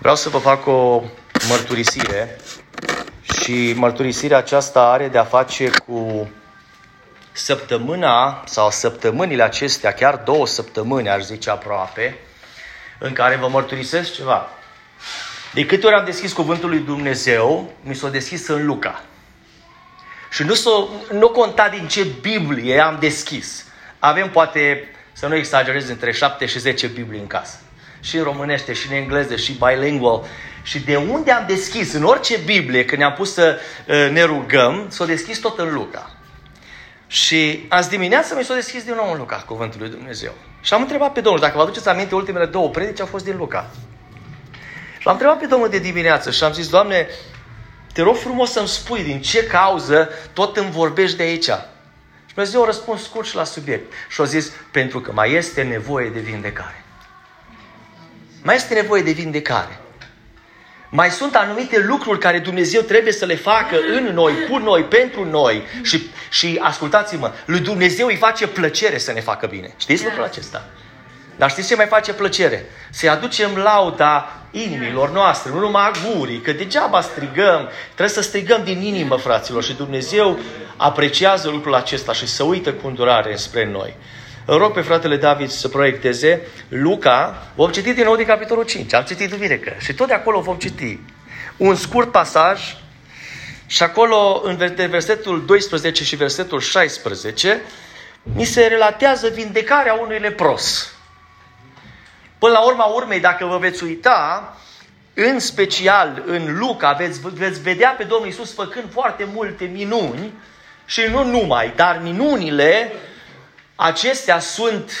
Vreau să vă fac o mărturisire și mărturisirea aceasta are de a face cu săptămâna sau săptămânile acestea, chiar două săptămâni, aș zice aproape, în care vă mărturisesc ceva. De câte ori am deschis cuvântul lui Dumnezeu, mi s-a deschis în Luca. Și nu, s-o, nu conta din ce Biblie am deschis. Avem poate, să nu exagerez, între 7 și 10 Biblii în casă. Și în românește, și în engleză, și bilingual. Și de unde am deschis, în orice Biblie, când ne-am pus să uh, ne rugăm, s-a deschis tot în Luca. Și azi dimineață mi s-a deschis din nou în Luca, cuvântul lui Dumnezeu. Și am întrebat pe Domnul, dacă vă aduceți aminte, ultimele două predici au fost din Luca. Și l-am întrebat pe Domnul de dimineață și am zis, Doamne, te rog frumos să-mi spui din ce cauză tot îmi vorbești de aici. Și Dumnezeu a răspuns scurt și la subiect. Și a zis, pentru că mai este nevoie de vindecare. Mai este nevoie de vindecare. Mai sunt anumite lucruri care Dumnezeu trebuie să le facă în noi, cu noi, pentru noi. Și, și ascultați-mă, lui Dumnezeu îi face plăcere să ne facă bine. Știți lucrul acesta? Dar știți ce mai face plăcere? Să-i aducem lauda inimilor noastre, nu numai gurii, că degeaba strigăm, trebuie să strigăm din inimă, fraților, și Dumnezeu apreciază lucrul acesta și să uită cu îndurare spre noi. Îl rog pe fratele David să proiecteze Luca, vom citi din nou din capitolul 5, am citit duminică și tot de acolo vom citi un scurt pasaj și acolo în versetul 12 și versetul 16 mi se relatează vindecarea unui lepros. Până la urma urmei, dacă vă veți uita, în special în Luca, veți, veți vedea pe Domnul Isus făcând foarte multe minuni și nu numai, dar minunile acestea sunt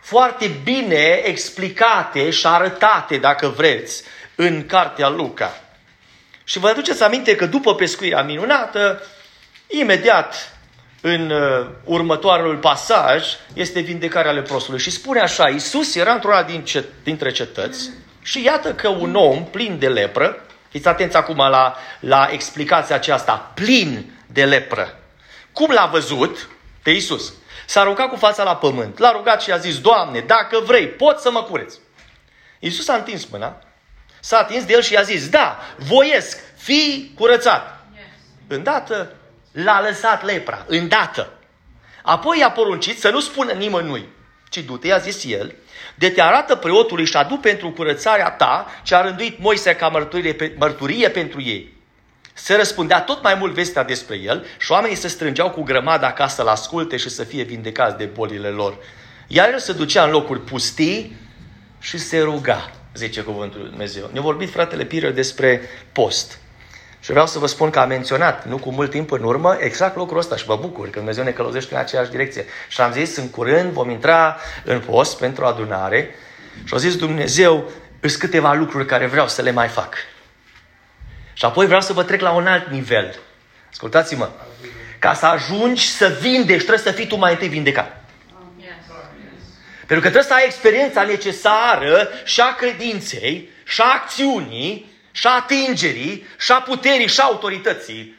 foarte bine explicate și arătate, dacă vreți, în cartea Luca. Și vă aduceți aminte că după pescuirea minunată, imediat în uh, următorul pasaj este vindecarea leprosului. Și spune așa, Iisus era într-una din cet- dintre cetăți și iată că un om plin de lepră, fiți atenți acum la, la explicația aceasta, plin de lepră. Cum l-a văzut pe Iisus? S-a rugat cu fața la pământ, l-a rugat și a zis, Doamne, dacă vrei, pot să mă cureți. Iisus a întins mâna, s-a atins de el și i-a zis, da, voiesc, fii curățat. Yes. Îndată l-a lăsat lepra, îndată. Apoi i-a poruncit să nu spună nimănui, ci du-te, i-a zis el, de te arată preotului și adu pentru curățarea ta ce a rânduit Moise ca mărturie, mărturie pentru ei. Se răspundea tot mai mult vestea despre el și oamenii se strângeau cu grămada ca să-l asculte și să fie vindecați de bolile lor. Iar el se ducea în locuri pustii și se ruga, zice cuvântul lui Dumnezeu. Ne-a vorbit fratele Piră despre post. Și vreau să vă spun că a menționat, nu cu mult timp în urmă, exact lucrul ăsta și vă bucur că Dumnezeu ne călăuzește în aceeași direcție. Și am zis, în curând vom intra în post pentru adunare și a zis Dumnezeu, sunt câteva lucruri care vreau să le mai fac. Și apoi vreau să vă trec la un alt nivel. Ascultați-mă. Ca să ajungi să vindești, trebuie să fii tu mai întâi vindecat. Pentru că trebuie să ai experiența necesară și a credinței, și a acțiunii, și a atingerii, și a puterii, și a autorității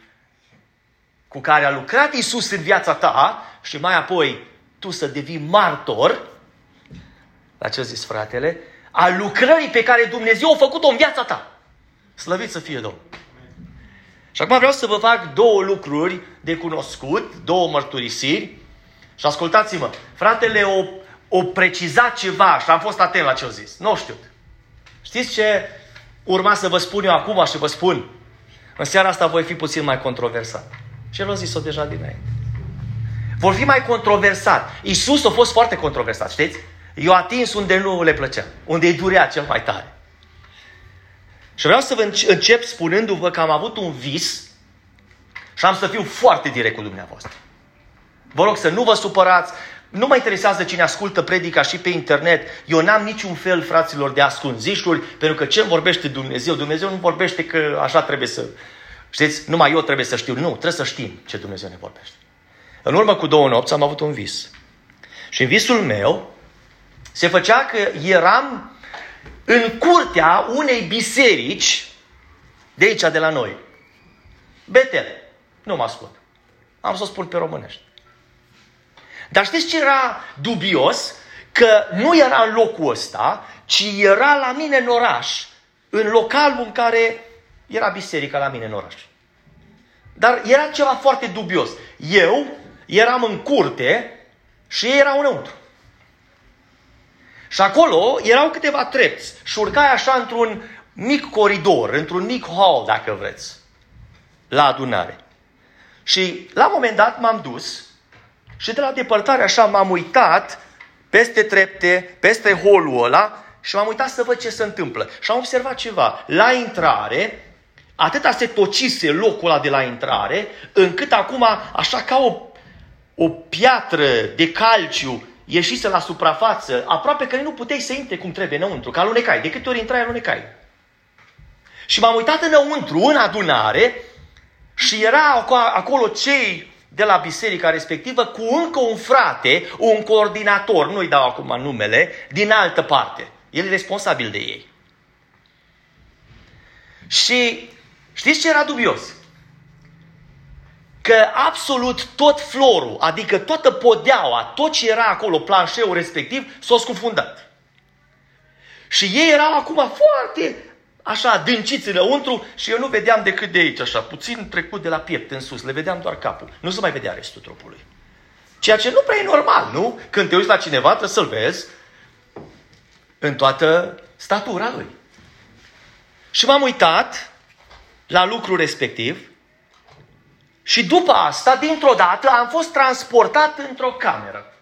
cu care a lucrat Isus în viața ta și mai apoi tu să devii martor, la ce a zis fratele, a lucrării pe care Dumnezeu a făcut-o în viața ta. Slăvit să fie Domnul. Și acum vreau să vă fac două lucruri de cunoscut, două mărturisiri. Și ascultați-mă, fratele o, o precizat ceva și am fost atent la ce au zis. Nu știu. Știți ce urma să vă spun eu acum și vă spun? În seara asta voi fi puțin mai controversat. Și el a zis-o deja dinainte. Vor fi mai controversat. Iisus a fost foarte controversat, știți? Eu atins unde nu le plăcea, unde îi durea cel mai tare. Și vreau să vă încep spunându-vă că am avut un vis și am să fiu foarte direct cu dumneavoastră. Vă rog să nu vă supărați, nu mă interesează cine ascultă predica și pe internet. Eu n-am niciun fel, fraților, de ascunzișuri, pentru că ce îmi vorbește Dumnezeu? Dumnezeu nu vorbește că așa trebuie să... Știți, numai eu trebuie să știu. Nu, trebuie să știm ce Dumnezeu ne vorbește. În urmă cu două nopți am avut un vis. Și în visul meu se făcea că eram în curtea unei biserici de aici, de la noi. Betel. Nu mă ascult. Am să o spun pe românești. Dar știți ce era dubios? Că nu era în locul ăsta, ci era la mine în oraș, în localul în care era biserica la mine în oraș. Dar era ceva foarte dubios. Eu eram în curte și ei erau înăuntru. Și acolo erau câteva trepți și urcai așa într-un mic coridor, într-un mic hall, dacă vreți, la adunare. Și la un moment dat m-am dus și de la depărtare așa m-am uitat peste trepte, peste holul ăla și m-am uitat să văd ce se întâmplă. Și am observat ceva. La intrare, atâta se tocise locul ăla de la intrare, încât acum, așa ca o, o piatră de calciu ieșise la suprafață, aproape că nu puteai să intre cum trebuie înăuntru, că alunecai. De câte ori intrai, alunecai. Și m-am uitat înăuntru, în adunare, și era acolo cei de la biserica respectivă cu încă un frate, un coordinator, nu-i dau acum numele, din altă parte. El e responsabil de ei. Și știți ce era dubios? Că absolut tot florul, adică toată podeaua, tot ce era acolo, planșeul respectiv, s-a scufundat. Și ei erau acum foarte așa adânciți înăuntru și eu nu vedeam decât de aici, așa, puțin trecut de la piept în sus, le vedeam doar capul. Nu se mai vedea restul trupului. Ceea ce nu prea e normal, nu? Când te uiți la cineva, trebuie să-l vezi în toată statura lui. Și m-am uitat la lucrul respectiv și după asta, dintr-o dată, am fost transportat într-o cameră.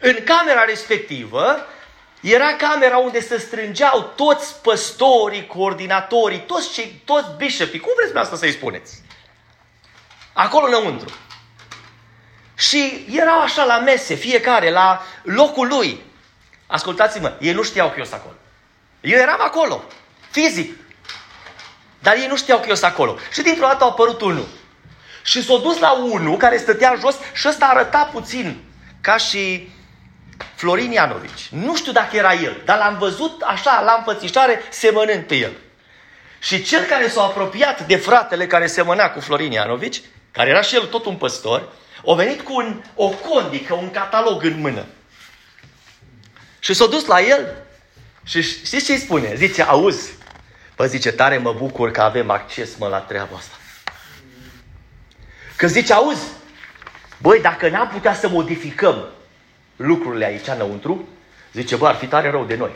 În camera respectivă era camera unde se strângeau toți păstorii, coordinatorii, toți, cei, toți bishopii, cum vreți asta să-i spuneți? Acolo înăuntru. Și erau așa la mese, fiecare, la locul lui. Ascultați-mă, ei nu știau că eu sunt acolo. Eu eram acolo, fizic. Dar ei nu știau că eu sunt acolo. Și dintr-o dată a apărut unul. Și s-a dus la unul care stătea jos și ăsta arăta puțin ca și Florin Ianovici. Nu știu dacă era el, dar l-am văzut așa la înfățișare semănând pe el. Și cel care s-a apropiat de fratele care semăna cu Florin Ianovici, care era și el tot un păstor, a venit cu un, o condică, un catalog în mână. Și s-a dus la el și știți ce îi spune? Zice, auzi, bă, zice, tare mă bucur că avem acces, mă, la treaba asta. Că zice, auzi, băi, dacă n-am putea să modificăm lucrurile aici înăuntru, zice, bă, ar fi tare rău de noi.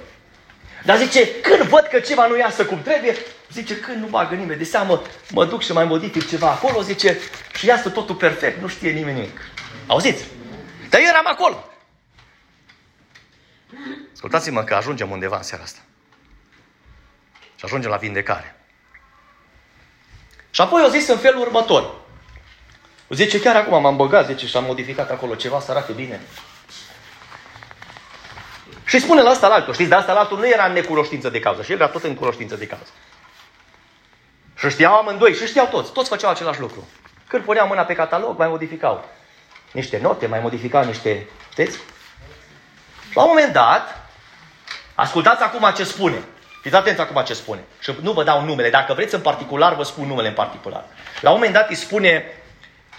Dar zice, când văd că ceva nu iasă cum trebuie, zice, când nu bagă nimeni de seamă, mă duc și mai modific ceva acolo, zice, și iasă totul perfect, nu știe nimeni nimic. Auziți? Dar eu eram acolo. Ascultați-mă că ajungem undeva în seara asta. Și ajungem la vindecare. Și apoi o zis în felul următor. O zice, chiar acum m-am băgat, zice, și am modificat acolo ceva să arate bine. Și spune la asta la altul. Știți, de asta la altul nu era în necunoștință de cauză. Și el era tot în cunoștință de cauză. Și știau amândoi, și știau toți. Toți făceau același lucru. Când puneau mâna pe catalog, mai modificau niște note, mai modificau niște... Știți? Și la un moment dat, ascultați acum ce spune. Fiți atenți acum ce spune. Și nu vă dau numele. Dacă vreți în particular, vă spun numele în particular. La un moment dat îi spune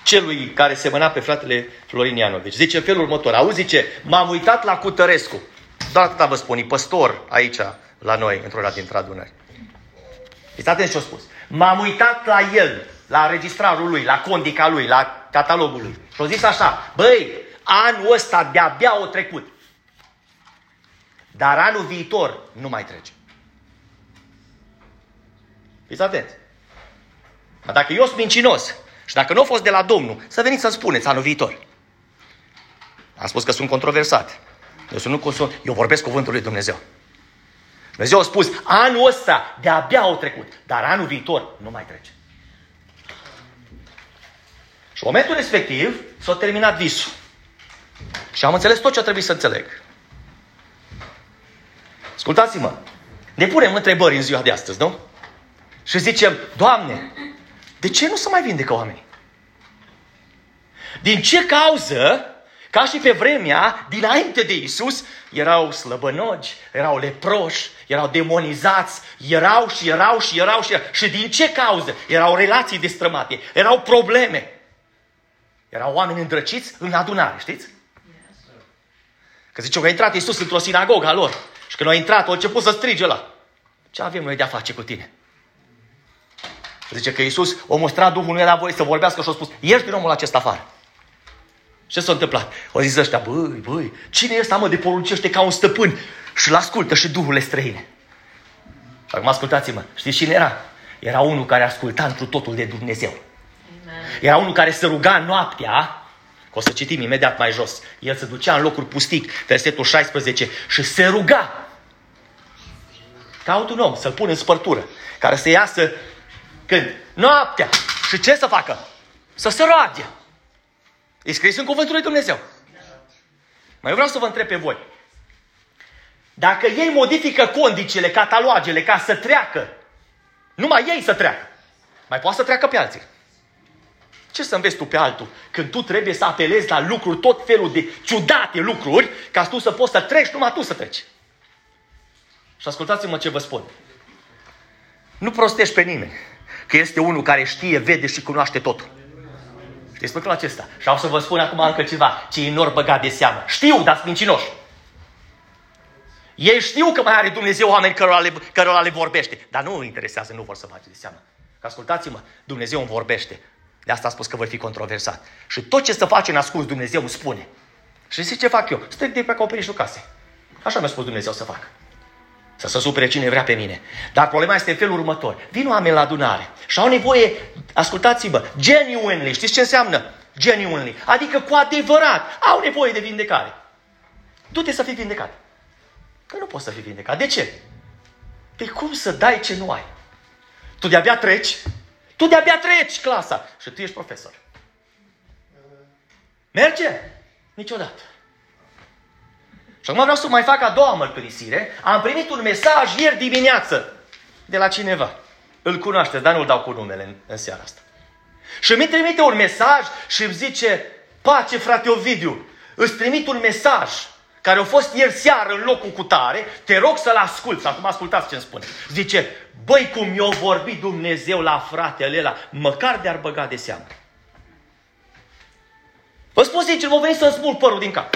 celui care semăna pe fratele Florin Ianovici. Zice felul următor. Auzi, zice, m-am uitat la Cutărescu. Doar atâta vă spun, e păstor aici la noi, într-o dintre adunări. Fiți atenți ce-a spus. M-am uitat la el, la registrarul lui, la condica lui, la catalogul lui. Și a zis așa, băi, anul ăsta de-abia o trecut. Dar anul viitor nu mai trece. Fiți atenți. Dar dacă eu sunt mincinos și dacă nu a fost de la Domnul, să veniți să spuneți anul viitor. Am spus că sunt controversat. Eu, sunt, nu, eu vorbesc cuvântul lui Dumnezeu. Dumnezeu a spus, anul ăsta de-abia au trecut, dar anul viitor nu mai trece. Și în momentul respectiv s-a terminat visul. Și am înțeles tot ce a trebuit să înțeleg. Ascultați-mă, ne punem întrebări în ziua de astăzi, nu? Și zicem, Doamne, de ce nu se mai vindecă oamenii? Din ce cauză ca și pe vremea dinainte de Isus, erau slăbănogi, erau leproși, erau demonizați, erau și erau și erau și erau. Și din ce cauză? Erau relații destrămate, erau probleme. Erau oameni îndrăciți în adunare, știți? Că zice că a intrat Isus într-o sinagogă a lor. Și când a intrat, a început să strige la. Ce avem noi de-a face cu tine? Zice că Iisus o mustra Duhul, nu era voie să vorbească și a spus, ieși din omul acesta afară. Ce s-a întâmplat? O zis ăștia, băi, băi, cine e ăsta, mă, de poruncește ca un stăpân și l ascultă și Duhurile străine? Și acum ascultați-mă, știți cine era? Era unul care asculta întru totul de Dumnezeu. Era unul care se ruga noaptea, o să citim imediat mai jos. El se ducea în locuri pustic, versetul 16, și se ruga. Caut un om să-l pun în spărtură, care să iasă când? Noaptea. Și ce să facă? Să se roage. E scris în cuvântul lui Dumnezeu. Mai vreau să vă întreb pe voi. Dacă ei modifică condițiile, catalogele ca să treacă, numai ei să treacă, mai poate să treacă pe alții. Ce să înveți tu pe altul când tu trebuie să apelezi la lucruri, tot felul de ciudate lucruri, ca tu să poți să treci, numai tu să treci. Și ascultați-mă ce vă spun. Nu prostești pe nimeni, că este unul care știe, vede și cunoaște totul. Știți lucrul acesta? Și au să vă spun acum încă ceva, ce nor băgat de seamă. Știu, dar sunt mincinoși. Ei știu că mai are Dumnezeu oameni cărora le, cărora le vorbește, dar nu îi interesează, nu vor să facă de seamă. Că ascultați-mă, Dumnezeu îmi vorbește. De asta a spus că voi fi controversat. Și tot ce să face în ascuns, Dumnezeu îmi spune. Și zice ce fac eu? Stric de pe acoperișul casei. Așa mi-a spus Dumnezeu să fac. Să se supere cine vrea pe mine. Dar problema este în felul următor. Vin oameni la adunare și au nevoie, ascultați-vă, genuinely. Știți ce înseamnă? Genuinely. Adică cu adevărat au nevoie de vindecare. Du-te să fii vindecat. Că nu poți să fii vindecat. De ce? Păi cum să dai ce nu ai? Tu de-abia treci tu de-abia treci clasa și tu ești profesor. Merge? Niciodată. Și acum vreau să mai fac a doua mărturisire. Am primit un mesaj ieri dimineață de la cineva. Îl cunoaște, dar nu-l dau cu numele în, în seara asta. Și mi trimite un mesaj și îmi zice, pace frate Ovidiu, îți trimit un mesaj care a fost ieri seară în locul cu tare, te rog să-l asculți. Acum ascultați ce îmi spune. Zice, băi cum i-a vorbit Dumnezeu la fratele ăla, măcar de-ar băga de seamă. Vă spun sincer, mă venit să-mi smulg părul din cap.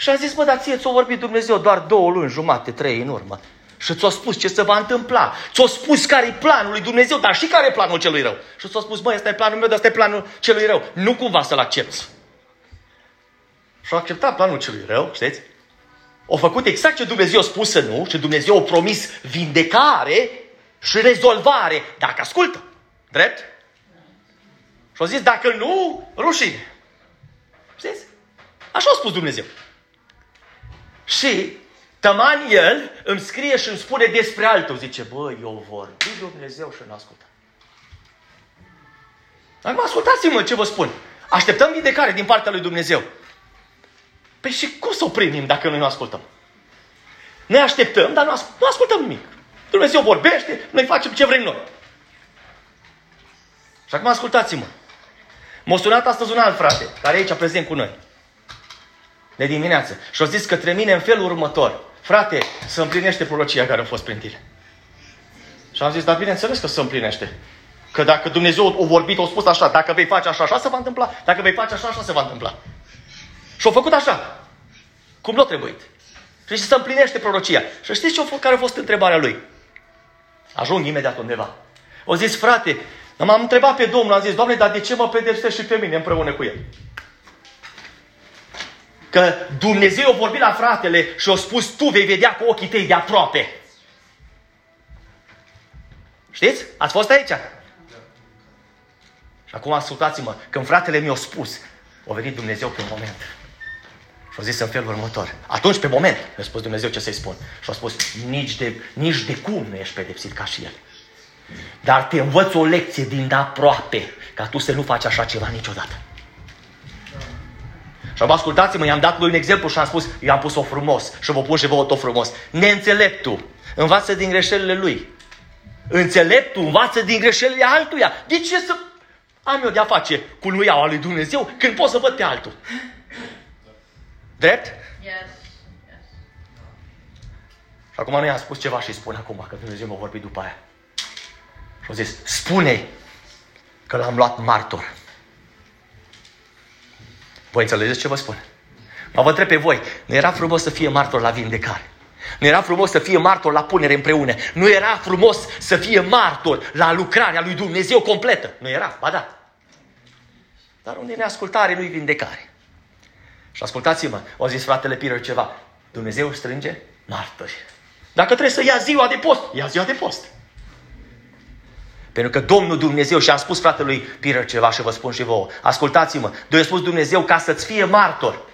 Și a zis, bă, dar ție ți-a vorbit Dumnezeu doar două luni, jumate, trei în urmă. Și ți-a spus ce se va întâmpla. Ți-a spus care e planul lui Dumnezeu, dar și care e planul celui rău. Și ți-a spus, băi, ăsta e planul meu, dar ăsta e planul celui rău. Nu cumva să-l accepti. Și au acceptat planul celui rău, știți? Au făcut exact ce Dumnezeu a spus să nu și Dumnezeu a promis vindecare și rezolvare dacă ascultă. Drept? Și au zis, dacă nu, rușine. Știți? Așa a spus Dumnezeu. Și tăman el îmi scrie și îmi spune despre altul. Zice, bă, eu vorbi Dumnezeu și nu ascultă. Acum ascultați-mă ce vă spun. Așteptăm vindecare din partea lui Dumnezeu. Păi și cum să o primim dacă noi nu ascultăm? Ne așteptăm, dar nu, as- nu ascultăm nimic. Dumnezeu vorbește, noi facem ce vrem noi. Și acum ascultați-mă. M-a sunat astăzi un alt frate, care e aici prezent cu noi. De dimineață. Și a zis către mine în felul următor. Frate, să împlinește prorocia care a fost prin tine. Și am zis, dar bineînțeles că se împlinește. Că dacă Dumnezeu a vorbit, a spus așa, dacă vei face așa, așa se va întâmpla. Dacă vei face așa, așa se va întâmpla. Și au făcut așa. Cum nu a trebuit. Și se împlinește prorocia. Și știți ce care a fost întrebarea lui? Ajung imediat undeva. O zis, frate, m-am întrebat pe Domnul, am zis, Doamne, dar de ce mă pedepsești și pe mine împreună cu el? Că Dumnezeu a vorbit la fratele și a spus, tu vei vedea cu ochii tăi de aproape. Știți? Ați fost aici? Și acum ascultați-mă, când fratele mi-a spus, a venit Dumnezeu pe un moment. Și a zis în felul următor. Atunci, pe moment, mi-a spus Dumnezeu ce să-i spun. Și a spus, nici de, nici de cum nu ești pedepsit ca și el. Dar te învăț o lecție din aproape, ca tu să nu faci așa ceva niciodată. Și am ascultați-mă, i-am dat lui un exemplu și am spus, i-am pus-o frumos și vă pun și vouă tot frumos. Neînțeleptul învață din greșelile lui. Înțeleptul învață din greșelile altuia. De ce să am eu de-a face cu luiaua lui Dumnezeu când pot să văd pe altul? Drept? Yes. yes. Și acum nu i-am spus ceva și spun acum, că Dumnezeu m-a vorbit după aia. Și a zis, spune că l-am luat martor. Voi înțelegeți ce vă spun? Mă vă întreb pe voi, nu era frumos să fie martor la vindecare? Nu era frumos să fie martor la punere împreună. Nu era frumos să fie martor la lucrarea lui Dumnezeu completă. Nu era, ba da. Dar unde e neascultare, nu-i vindecare. Și ascultați-mă, au zis fratele Peter ceva. Dumnezeu strânge martori. Dacă trebuie să ia ziua de post, ia ziua de post. Pentru că Domnul Dumnezeu, și am spus fratelui Peter ceva și vă spun și vouă, ascultați-mă, Dumnezeu a spus Dumnezeu ca să-ți fie martor.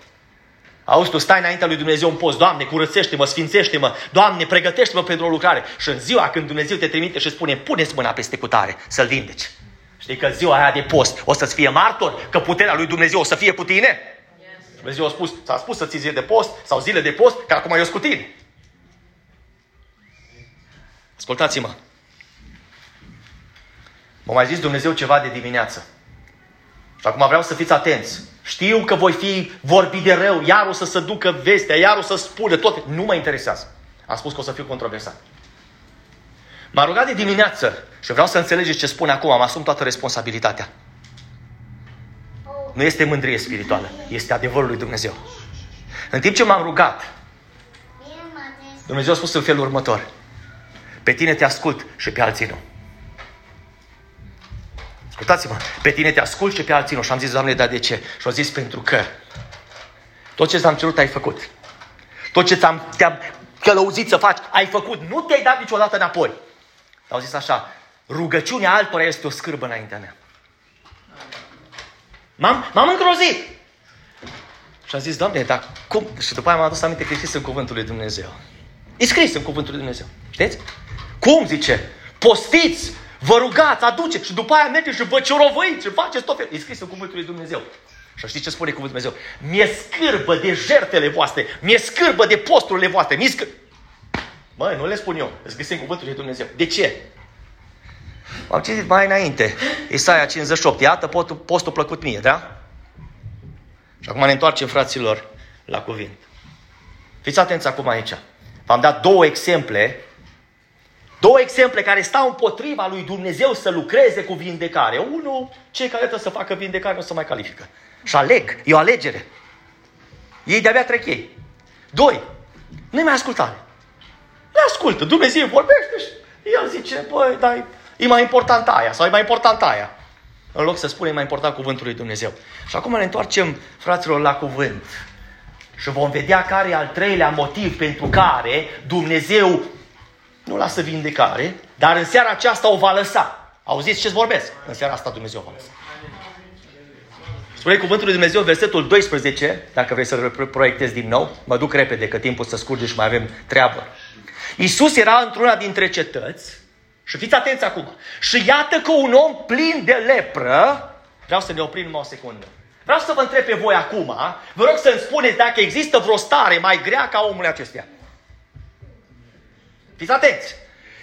Auzi, tu stai înaintea lui Dumnezeu în post, Doamne, curățește-mă, sfințește-mă, Doamne, pregătește-mă pentru o lucrare. Și în ziua când Dumnezeu te trimite și spune, puneți mâna peste cutare, să-l vindeci. Știi că ziua aia de post o să-ți fie martor, că puterea lui Dumnezeu o să fie cu tine? Yes. Dumnezeu a spus, s-a spus să ți zi de post sau zile de post, că acum eu cu tine. Ascultați-mă. M-a mai zis Dumnezeu ceva de dimineață. Și acum vreau să fiți atenți. Știu că voi fi vorbi de rău, iar o să se ducă vestea, iar o să spună tot. Nu mă interesează. Am spus că o să fiu controversat. M-a rugat de dimineață și vreau să înțelegeți ce spune acum. Am asum toată responsabilitatea. Nu este mândrie spirituală, este adevărul lui Dumnezeu. În timp ce m-am rugat, Dumnezeu a spus în felul următor. Pe tine te ascult și pe alții nu. Ascultați-mă, pe tine te ascult și pe alții nu. Și am zis, Doamne, dar de ce? Și au zis, pentru că tot ce ți-am cerut ai făcut. Tot ce ți-am, te-am călăuzit să faci, ai făcut. Nu te-ai dat niciodată înapoi. Au zis așa, rugăciunea altora este o scârbă înaintea mea. M-am, m-am îngrozit. Și am zis, Doamne, dar cum? Și după aia m-am adus aminte că e scris în Cuvântul lui Dumnezeu. E scris în Cuvântul lui Dumnezeu. Știți? Cum zice? Postiți, vă rugați, aduce și după aia mergeți și vă ciorovăiți și faceți tot felul. E scris în Cuvântul lui Dumnezeu. Și știți ce spune Cuvântul Dumnezeu? Mi-e scârbă de jertele voastre, mi-e scârbă de posturile voastre, mi-e scârbă. Măi, nu le spun eu, le scris în Cuvântul lui Dumnezeu. De ce? Am citit mai înainte, Isaia 58, iată postul, postul plăcut mie, da? Și acum ne întoarcem, fraților, la cuvânt. Fiți atenți acum aici. V-am dat două exemple Două exemple care stau împotriva lui Dumnezeu să lucreze cu vindecare. Unul, cei care trebuie să facă vindecare nu se mai califică. Și aleg, e o alegere. Ei de-abia trec ei. Doi, nu mai ascultare. Le ascultă, Dumnezeu vorbește și el zice, băi, dar e mai important aia sau e mai important aia. În loc să spune, e mai important cuvântul lui Dumnezeu. Și acum ne întoarcem, fraților, la cuvânt. Și vom vedea care e al treilea motiv pentru care Dumnezeu nu lasă vindecare, dar în seara aceasta o va lăsa. Auziți ce vorbesc? În seara asta Dumnezeu o va lăsa. Spune cuvântul lui Dumnezeu, versetul 12, dacă vrei să-l proiectezi din nou, mă duc repede, că timpul să scurge și mai avem treabă. Iisus era într-una dintre cetăți, și fiți atenți acum, și iată că un om plin de lepră, vreau să ne oprim numai o secundă. Vreau să vă întreb pe voi acum, vă rog să-mi spuneți dacă există vreo stare mai grea ca omul acestea. Fiți atenți!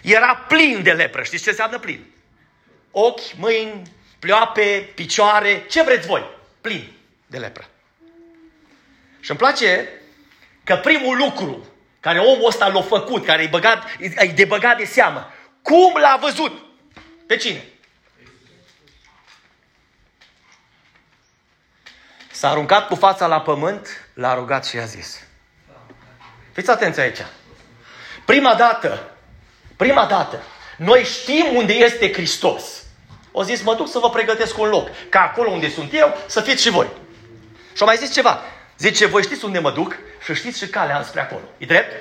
Era plin de lepră. Știți ce înseamnă plin? Ochi, mâini, pleoape, picioare, ce vreți voi? Plin de lepră. Și îmi place că primul lucru care omul ăsta l-a făcut, care e, băgat, e de băgat de seamă, cum l-a văzut? Pe cine? S-a aruncat cu fața la pământ, l-a rugat și a zis. Fiți atenți aici. Prima dată, prima dată, noi știm unde este Hristos. O zis, mă duc să vă pregătesc un loc, ca acolo unde sunt eu, să fiți și voi. Și-o mai zis ceva. Zice, voi știți unde mă duc și știți și calea înspre acolo. E drept?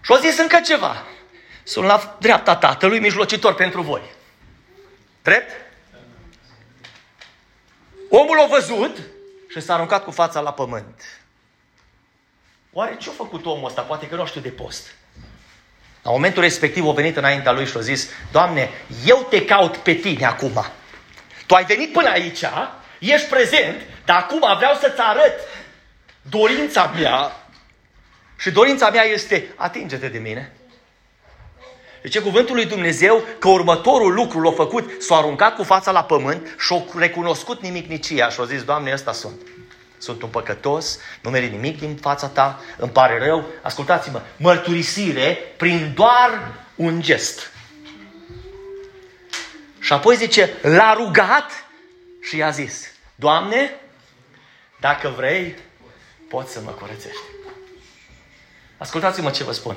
Și-o zis încă ceva. Sunt la dreapta Tatălui, mijlocitor pentru voi. Drept? Omul a văzut și s-a aruncat cu fața la pământ. Oare ce a făcut omul ăsta? Poate că nu știu de post. La momentul respectiv a venit înaintea lui și a zis, Doamne, eu te caut pe tine acum. Tu ai venit până aici, ești prezent, dar acum vreau să-ți arăt dorința mea. Și dorința mea este, atinge-te de mine. Deci cuvântul lui Dumnezeu că următorul lucru l-a făcut, s-a aruncat cu fața la pământ și a recunoscut nimic nicia și a zis, Doamne, ăsta sunt sunt un păcătos, nu merit nimic din fața ta, îmi pare rău. Ascultați-mă, mărturisire prin doar un gest. Și apoi zice, l-a rugat și i-a zis, Doamne, dacă vrei, poți să mă curățești. Ascultați-mă ce vă spun.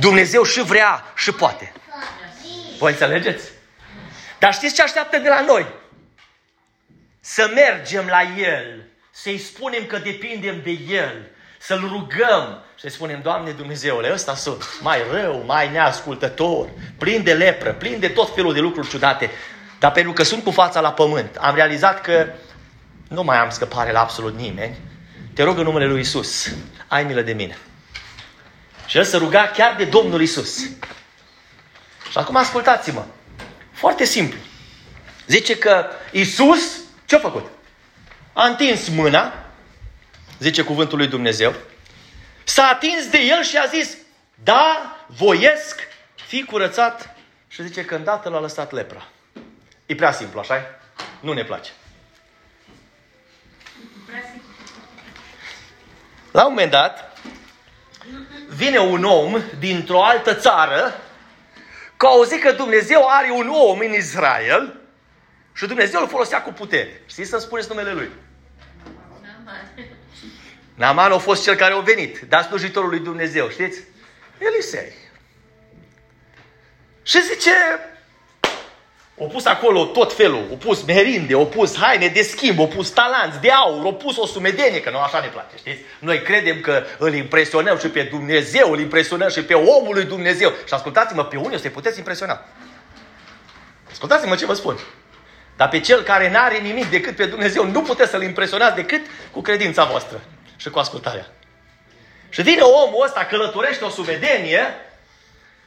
Dumnezeu și vrea și poate. Voi înțelegeți? Dar știți ce așteaptă de la noi? Să mergem la El, să-i spunem că depindem de El, să-L rugăm și să spunem, Doamne Dumnezeule, ăsta sunt, mai rău, mai neascultător, plin de lepră, plin de tot felul de lucruri ciudate, dar pentru că sunt cu fața la pământ, am realizat că nu mai am scăpare la absolut nimeni, te rog în numele Lui Isus, ai milă de mine. Și el se ruga chiar de Domnul Isus. Și acum ascultați-mă. Foarte simplu. Zice că Isus ce a făcut? A întins mâna, zice cuvântul lui Dumnezeu, s-a atins de el și a zis, da, voiesc, fi curățat. Și zice că îndată l-a lăsat lepra. E prea simplu, așa Nu ne place. La un moment dat, vine un om dintr-o altă țară că auzit că Dumnezeu are un om în Israel și Dumnezeu îl folosea cu putere. Știți să spuneți numele lui? Naman a fost cel care a venit, dar slujitorul lui Dumnezeu, știți? Elisei. Și zice, au pus acolo tot felul, au pus merinde, au pus haine de schimb, au pus talanți de aur, au pus o sumedenie, că nu așa ne place, știți? Noi credem că îl impresionăm și pe Dumnezeu, îl impresionăm și pe omul lui Dumnezeu. Și ascultați-mă, pe unii o să-i puteți impresiona. Ascultați-mă ce vă spun. Dar pe cel care n-are nimic decât pe Dumnezeu, nu puteți să-l impresionați decât cu credința voastră și cu ascultarea. Și vine omul ăsta, călătorește o sumedenie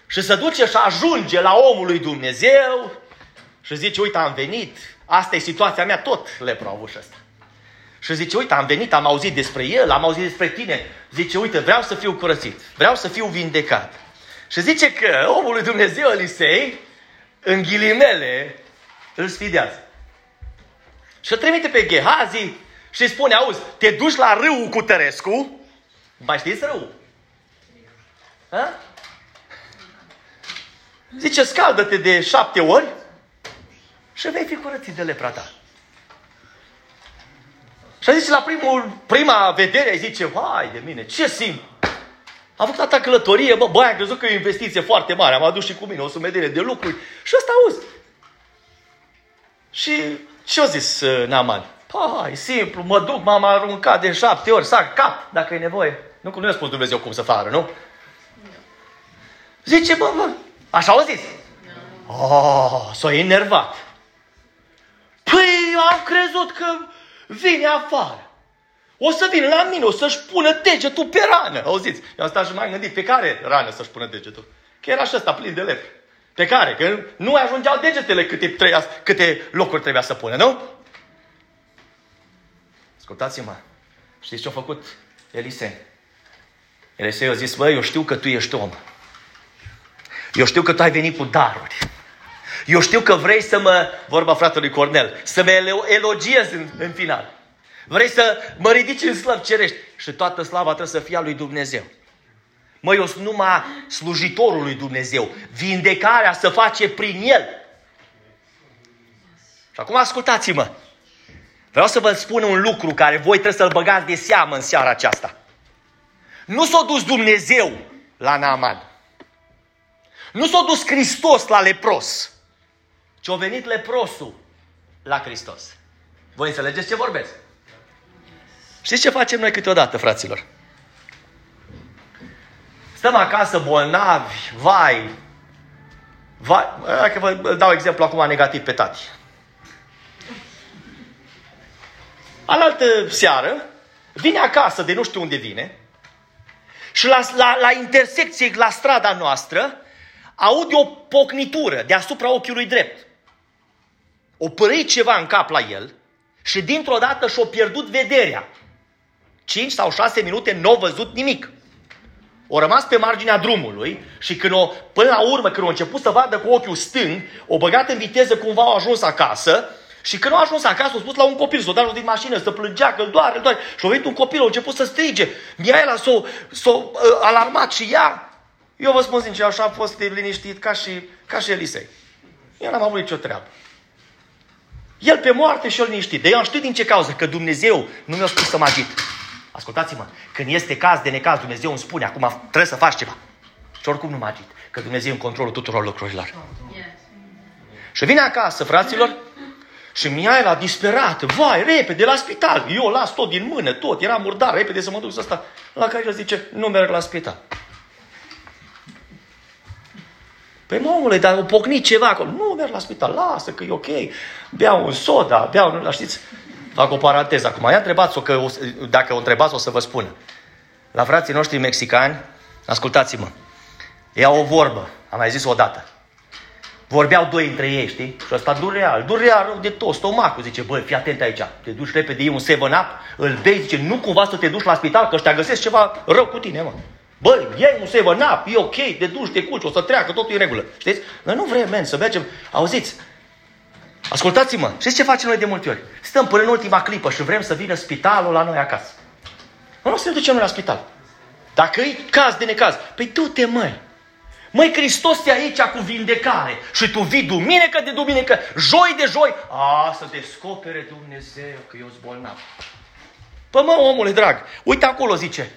și se duce și ajunge la omul lui Dumnezeu și zice, uite, am venit, asta e situația mea, tot lepra a avut și asta. Și zice, uite, am venit, am auzit despre el, am auzit despre tine. Zice, uite, vreau să fiu curățit, vreau să fiu vindecat. Și zice că omul lui Dumnezeu, Elisei, în ghilimele, îl sfidează. Și îl trimite pe Gehazi și spune, auzi, te duci la râul cu Tărescu, mai știți râul? Ha? Zice, scaldă-te de șapte ori și vei fi curățit de lepra ta. Și a zis la primul, prima vedere, ai zice, hai de mine, ce simt? Am făcut atâta călătorie, bă, băi, am crezut că e o investiție foarte mare, am adus și cu mine o sumedenie de lucruri și ăsta auzi. Și ce a zis uh, Naman? Păi, simplu, mă duc, m-am aruncat de șapte ori, sac cap, dacă e nevoie. Nu, nu i-a spus Dumnezeu cum să facă, nu? Zice, bă, bă, așa au zis. Oh, s-a enervat. Păi, am crezut că vine afară. O să vină la mine, o să-și pună degetul pe rană. Auziți? Eu am stat și m-am gândit, pe care rană să-și pună degetul? Că era și ăsta plin de lepre. Pe care? Că nu ajungeau degetele câte, treia, câte locuri trebuia să pună, nu? Ascultați-mă. Știți ce a făcut Elisei? Elisei a zis, băi, eu știu că tu ești om. Eu știu că tu ai venit cu daruri. Eu știu că vrei să mă, vorba fratelui Cornel, să mă elogiezi în, în final. Vrei să mă ridici în slăv cerești. Și toată slava trebuie să fie a lui Dumnezeu. Măi, eu sunt numai slujitorul lui Dumnezeu. Vindecarea să face prin El. Și acum ascultați-mă. Vreau să vă spun un lucru care voi trebuie să-l băgați de seamă în seara aceasta. Nu s-a dus Dumnezeu la Naaman. Nu s-a dus Hristos la lepros, ci a venit leprosul la Hristos. Voi înțelegeți ce vorbesc? Știți ce facem noi câteodată, fraților? Stăm acasă bolnavi, vai, vai, că vă dau exemplu acum negativ pe tati. Alaltă seară, vine acasă de nu știu unde vine și la, la, la intersecție, la strada noastră, aude o pocnitură deasupra ochiului drept. O părăit ceva în cap la el și dintr-o dată și-a pierdut vederea. 5 sau 6 minute nu a văzut nimic. O rămas pe marginea drumului și când o, până la urmă, când a început să vadă cu ochiul stâng, o băgat în viteză cumva a ajuns acasă și când a ajuns acasă, a spus la un copil, s-a dat din mașină, să plângea, că îl doare, îl doare. Și a venit un copil, a început să strige. Miaela s-a, s-a uh, alarmat și ea. Eu vă spun sincer, așa a fost liniștit ca și, ca și Elisei. Eu n-am avut nicio treabă. El pe moarte și el liniștit. De eu am știut din ce cauză, că Dumnezeu nu mi-a spus să mă agit. Ascultați-mă, când este caz de necaz, Dumnezeu îmi spune, acum trebuie să faci ceva. Și oricum nu mă agit, că Dumnezeu e în controlul tuturor lucrurilor. Și vine acasă, fraților, și Mihaela disperată, vai, repede, la spital. Eu las tot din mână, tot, era murdar, repede să mă duc să sta. La care el zice, nu merg la spital. Păi mă, omule, dar o pocni ceva acolo. Nu merg la spital, lasă că e ok. Beau un soda, beau, nu, știți? Fac o paranteză acum. Ia întrebați-o, că o, dacă o întrebați o să vă spun. La frații noștri mexicani, ascultați-mă, ia o vorbă, am mai zis o dată. Vorbeau doi între ei, știi? Și ăsta dureal, dureal rău de tot, stomacul. Zice, băi, fii atent aici, te duci repede, iei un 7-up, îl bei, zice, nu cumva să te duci la spital, că ăștia găsesc ceva rău cu tine, mă. Băi, iei un 7-up, e ok, te duci, te culci, o să treacă, totul e în regulă. Știți? Noi nu vrem, men, să mergem. Auziți, ascultați-mă, știți ce facem noi de multe ori? Stăm până în ultima clipă și vrem să vină spitalul la noi acasă. Nu, să ne ducem noi la spital. Dacă e caz de necaz, păi tu te măi. Măi, Hristos e aici cu vindecare și tu vii duminică de duminică, joi de joi, a, să descopere Dumnezeu că eu sunt bolnav. Păi mă, omule drag, uite acolo zice,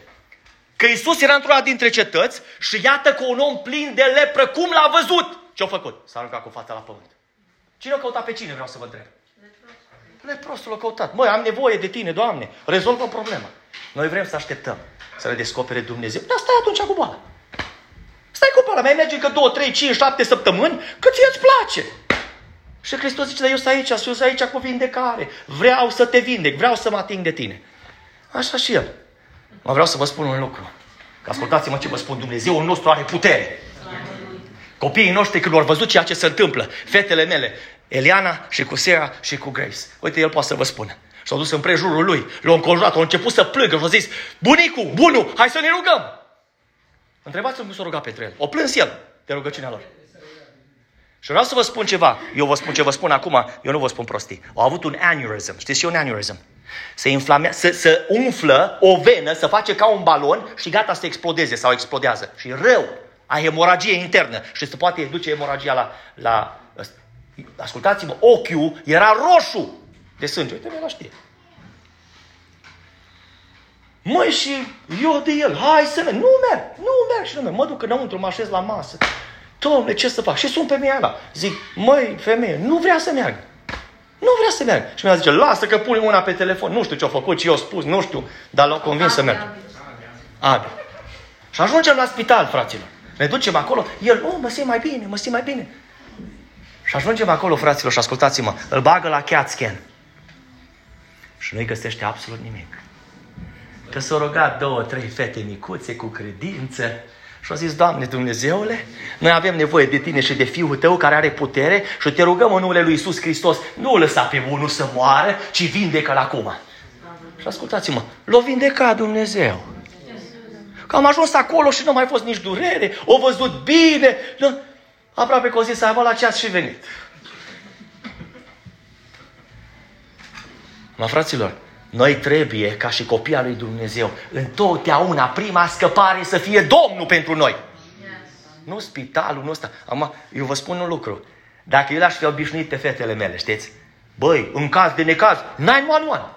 că Iisus era într-una dintre cetăți și iată că un om plin de lepră, cum l-a văzut? Ce-a făcut? S-a aruncat cu fața la pământ. Cine a căutat pe cine, vreau să vă întreb? Leprosul a căutat. Măi, am nevoie de tine, Doamne, rezolvă problema. Noi vrem să așteptăm să ne descopere Dumnezeu. Dar stai atunci cu boala. Stai cu boala, mai merge încă 2, 3, 5, 7 săptămâni, că ție îți place. Și Hristos zice, dar eu sunt aici, eu sunt aici cu vindecare. Vreau să te vindec, vreau să mă ating de tine. Așa și El. Mă vreau să vă spun un lucru. Că ascultați-mă ce vă spun, Dumnezeu nostru are putere. Copiii noștri când au văzut ceea ce se întâmplă, fetele mele, Eliana și cu Sera și cu Grace. Uite, el poate să vă spună. Și-au dus în prejurul lui, l-au înconjurat, au început să plângă și au zis, bunicu, bunu, hai să ne rugăm. Întrebați-mă cum s-a rugat pentru el. O plâns el de rugăciunea lor. Și vreau să vă spun ceva. Eu vă spun ce vă spun acum, eu nu vă spun prostii. Au avut un aneurysm. Știți ce e un aneurysm? Se inflame, să, să umflă o venă, să face ca un balon și gata să explodeze sau explodează. Și rău. A hemoragie internă. Și se poate duce hemoragia la, la ascultați-mă, ochiul era roșu de sânge. Uite, la știe. Măi, și eu de el, hai să merg. Nu merg, nu merg și nu merg. Mă duc înăuntru, mă așez la masă. Dom'le, ce să fac? Și sun pe mine ala. Zic, măi, femeie, nu vrea să meargă. Nu vrea să meargă. Și mi-a zice, lasă că pune una pe telefon. Nu știu ce-a făcut, ce i-a spus, nu știu, dar l-au convins să meargă. Abi. Și ajungem la spital, fraților. Ne ducem acolo. El, oh, mă simt mai bine, mă simt mai bine. Și ajungem acolo, fraților, și ascultați-mă, îl bagă la CAT scan. Și nu-i găsește absolut nimic. Că s-au rugat două, trei fete micuțe cu credință și au zis, Doamne Dumnezeule, noi avem nevoie de Tine și de Fiul Tău care are putere și te rugăm în numele Lui Isus Hristos, nu lăsa pe unul să moară, ci vindecă-l acum. Și ascultați-mă, l-a vindecat Dumnezeu. Că am ajuns acolo și nu mai fost nici durere, o văzut bine. Aproape că o zi să la ceas și venit. Mă, fraților, noi trebuie, ca și copii al lui Dumnezeu, întotdeauna prima scăpare să fie Domnul pentru noi. Yes. Nu spitalul, nu ăsta. Am, eu vă spun un lucru. Dacă eu aș fi obișnuit pe fetele mele, știți? Băi, în caz de necaz, 911.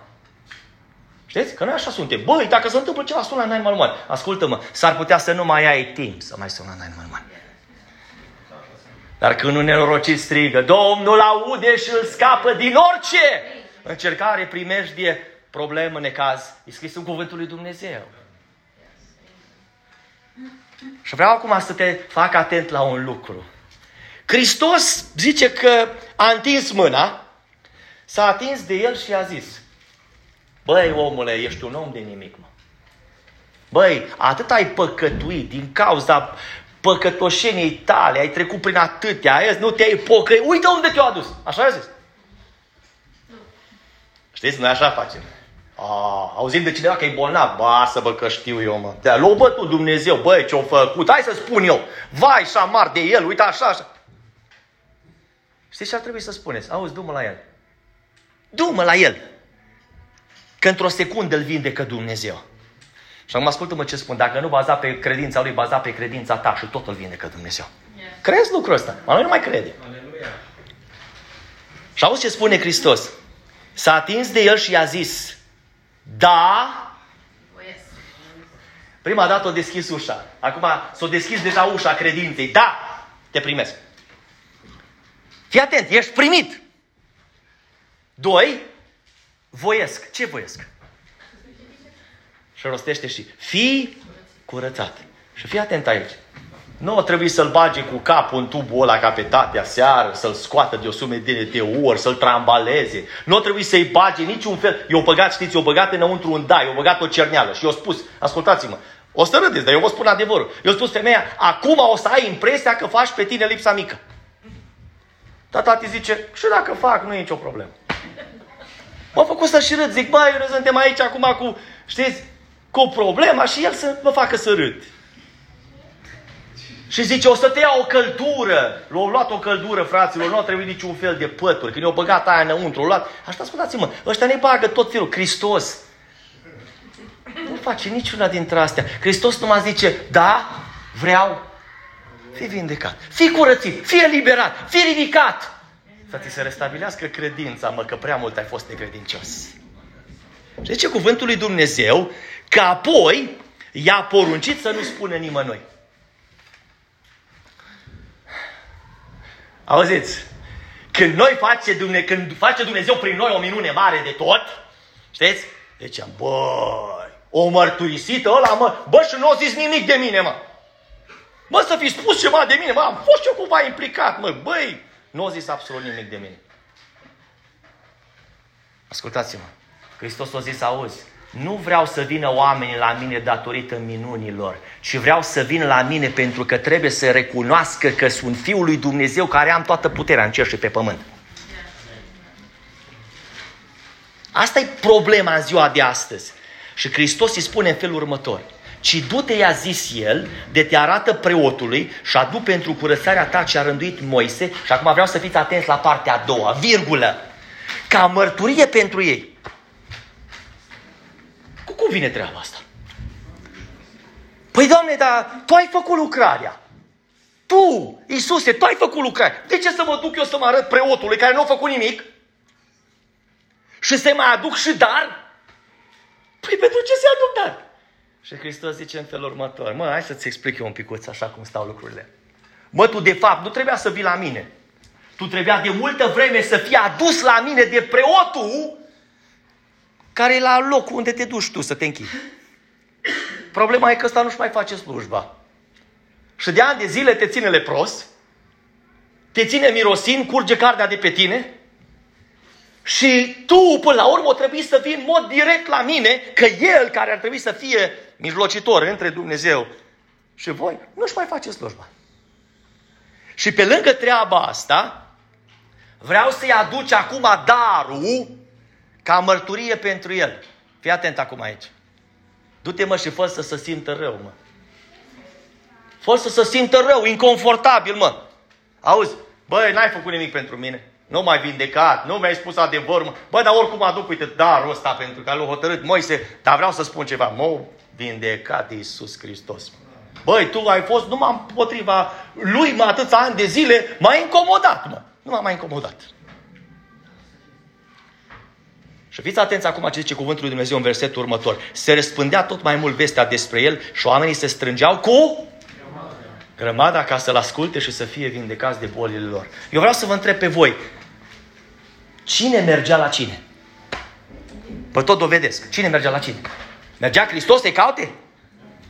Știți? Că noi așa suntem. Băi, dacă se întâmplă ceva, sună 911. Ascultă-mă, s-ar putea să nu mai ai timp să mai sună 911. Dar când un nenorocit strigă, Domnul aude și îl scapă din orice încercare, primejdie, problemă, necaz. E scris în cuvântul lui Dumnezeu. Și vreau acum să te fac atent la un lucru. Hristos zice că a întins mâna, s-a atins de el și a zis, Băi, omule, ești un om de nimic, mă. Băi, atât ai păcătuit din cauza păcătoșeniei tale, ai trecut prin atâtea, ai nu te-ai pocăit, uite unde te-a adus. Așa a zis. Știți, noi așa facem. A, auzim de cineva că e bolnav. Ba, să vă că știu eu, mă. Te-a luat bătut Dumnezeu. Băi, ce-o făcut? Hai să spun eu. Vai, șamar de el, uite așa, așa. Știți ce ar trebui să spuneți? Auzi, du-mă la el. Du-mă la el. Că într-o secundă îl vindecă Dumnezeu. Și acum ascultă-mă ce spun. Dacă nu baza pe credința lui, baza pe credința ta și tot îl vindecă Dumnezeu. Yeah. Crezi lucrul ăsta? Mă, noi nu mai crede. Aleluia. Și auzi ce spune Hristos. S-a atins de el și i-a zis, da, Prima dată o deschis ușa. Acum s-o deschis deja ușa credinței. Da, te primesc. Fii atent, ești primit. Doi, voiesc. Ce voiesc? Și rostește și fii curățat. Și fii atent aici. Nu trebuie să-l bage cu capul în tubul ăla ca pe tatea seară, să-l scoată de o sumedenie de ori, să-l trambaleze. Nu trebuie să-i bage niciun fel. Eu băgat, știți, eu băgat înăuntru un da, eu băgat o cerneală și eu spus, ascultați-mă, o să râdeți, dar eu vă spun adevărul. Eu spus femeia, acum o să ai impresia că faci pe tine lipsa mică. Dar tati zice, și dacă fac, nu e nicio problemă. M-a făcut să și râd, zic, băi, noi suntem aici acum cu, știți, cu problema și el să mă facă să râd. Și zice, o să te ia o căldură. L-au luat o căldură, fraților, nu a trebuit niciun fel de pături. Când i-au băgat aia înăuntru, l-au luat. Așa, ascultați-mă, ăștia ne bagă tot felul. Hristos. Nu face niciuna dintre astea. Hristos nu mă zice, da, vreau, fii vindecat, fii curățit, fii eliberat, fii ridicat. Să ți se restabilească credința, mă, că prea mult ai fost necredincios. Și ce cuvântul lui Dumnezeu că apoi i-a poruncit să nu spună nimănui. Auziți? Când noi face, Dumnezeu, când face Dumnezeu prin noi o minune mare de tot, știți? Deci, băi, o mărturisită ăla, mă, bă, și nu a zis nimic de mine, mă. Mă, să fi spus ceva de mine, mă, am fost eu cumva implicat, mă, băi, nu a zis absolut nimic de mine. Ascultați-mă, Hristos a zis, auzi, nu vreau să vină oamenii la mine datorită minunilor, ci vreau să vină la mine pentru că trebuie să recunoască că sunt Fiul lui Dumnezeu care am toată puterea în cer și pe pământ. Asta e problema în ziua de astăzi. Și Hristos îi spune în felul următor. Ci du-te, i-a zis el, de te arată preotului și adu pentru curățarea ta ce a rânduit Moise. Și acum vreau să fiți atenți la partea a doua, virgulă. Ca mărturie pentru ei cum vine treaba asta? Păi, Doamne, dar Tu ai făcut lucrarea. Tu, Iisuse, Tu ai făcut lucrarea. De ce să mă duc eu să mă arăt preotului care nu a făcut nimic? Și să mai aduc și dar? Păi pentru ce să aduc dar? Și Hristos zice în felul următor, mă, hai să-ți explic eu un picuț așa cum stau lucrurile. Mă, tu de fapt nu trebuia să vii la mine. Tu trebuia de multă vreme să fii adus la mine de preotul care e la locul unde te duci tu să te închizi. Problema e că ăsta nu-și mai face slujba. Și de ani de zile te ține lepros, te ține mirosin, curge carnea de pe tine și tu, până la urmă, trebuie să vii în mod direct la mine, că El, care ar trebui să fie mijlocitor între Dumnezeu și voi, nu-și mai face slujba. Și pe lângă treaba asta, vreau să-i aduci acum darul ca mărturie pentru el. Fii atent acum aici. Du-te mă și fă să se simtă rău, mă. Fă să se simtă rău, inconfortabil, mă. Auzi, băi, n-ai făcut nimic pentru mine. Nu m-ai vindecat, nu mi-ai spus adevărul. Mă. Bă, dar oricum aduc, uite, darul ăsta pentru că l-a hotărât Moise. Dar vreau să spun ceva. M-a vindecat Iisus Hristos. Băi, tu ai fost numai împotriva lui mă atâția ani de zile, m-ai incomodat, mă. Nu m-a mai incomodat. Și fiți atenți acum ce zice cuvântul lui Dumnezeu în versetul următor. Se răspândea tot mai mult vestea despre el și oamenii se strângeau cu grămada ca să-l asculte și să fie vindecați de bolile lor. Eu vreau să vă întreb pe voi, cine mergea la cine? Vă tot dovedesc. Cine mergea la cine? Mergea Hristos să-i caute?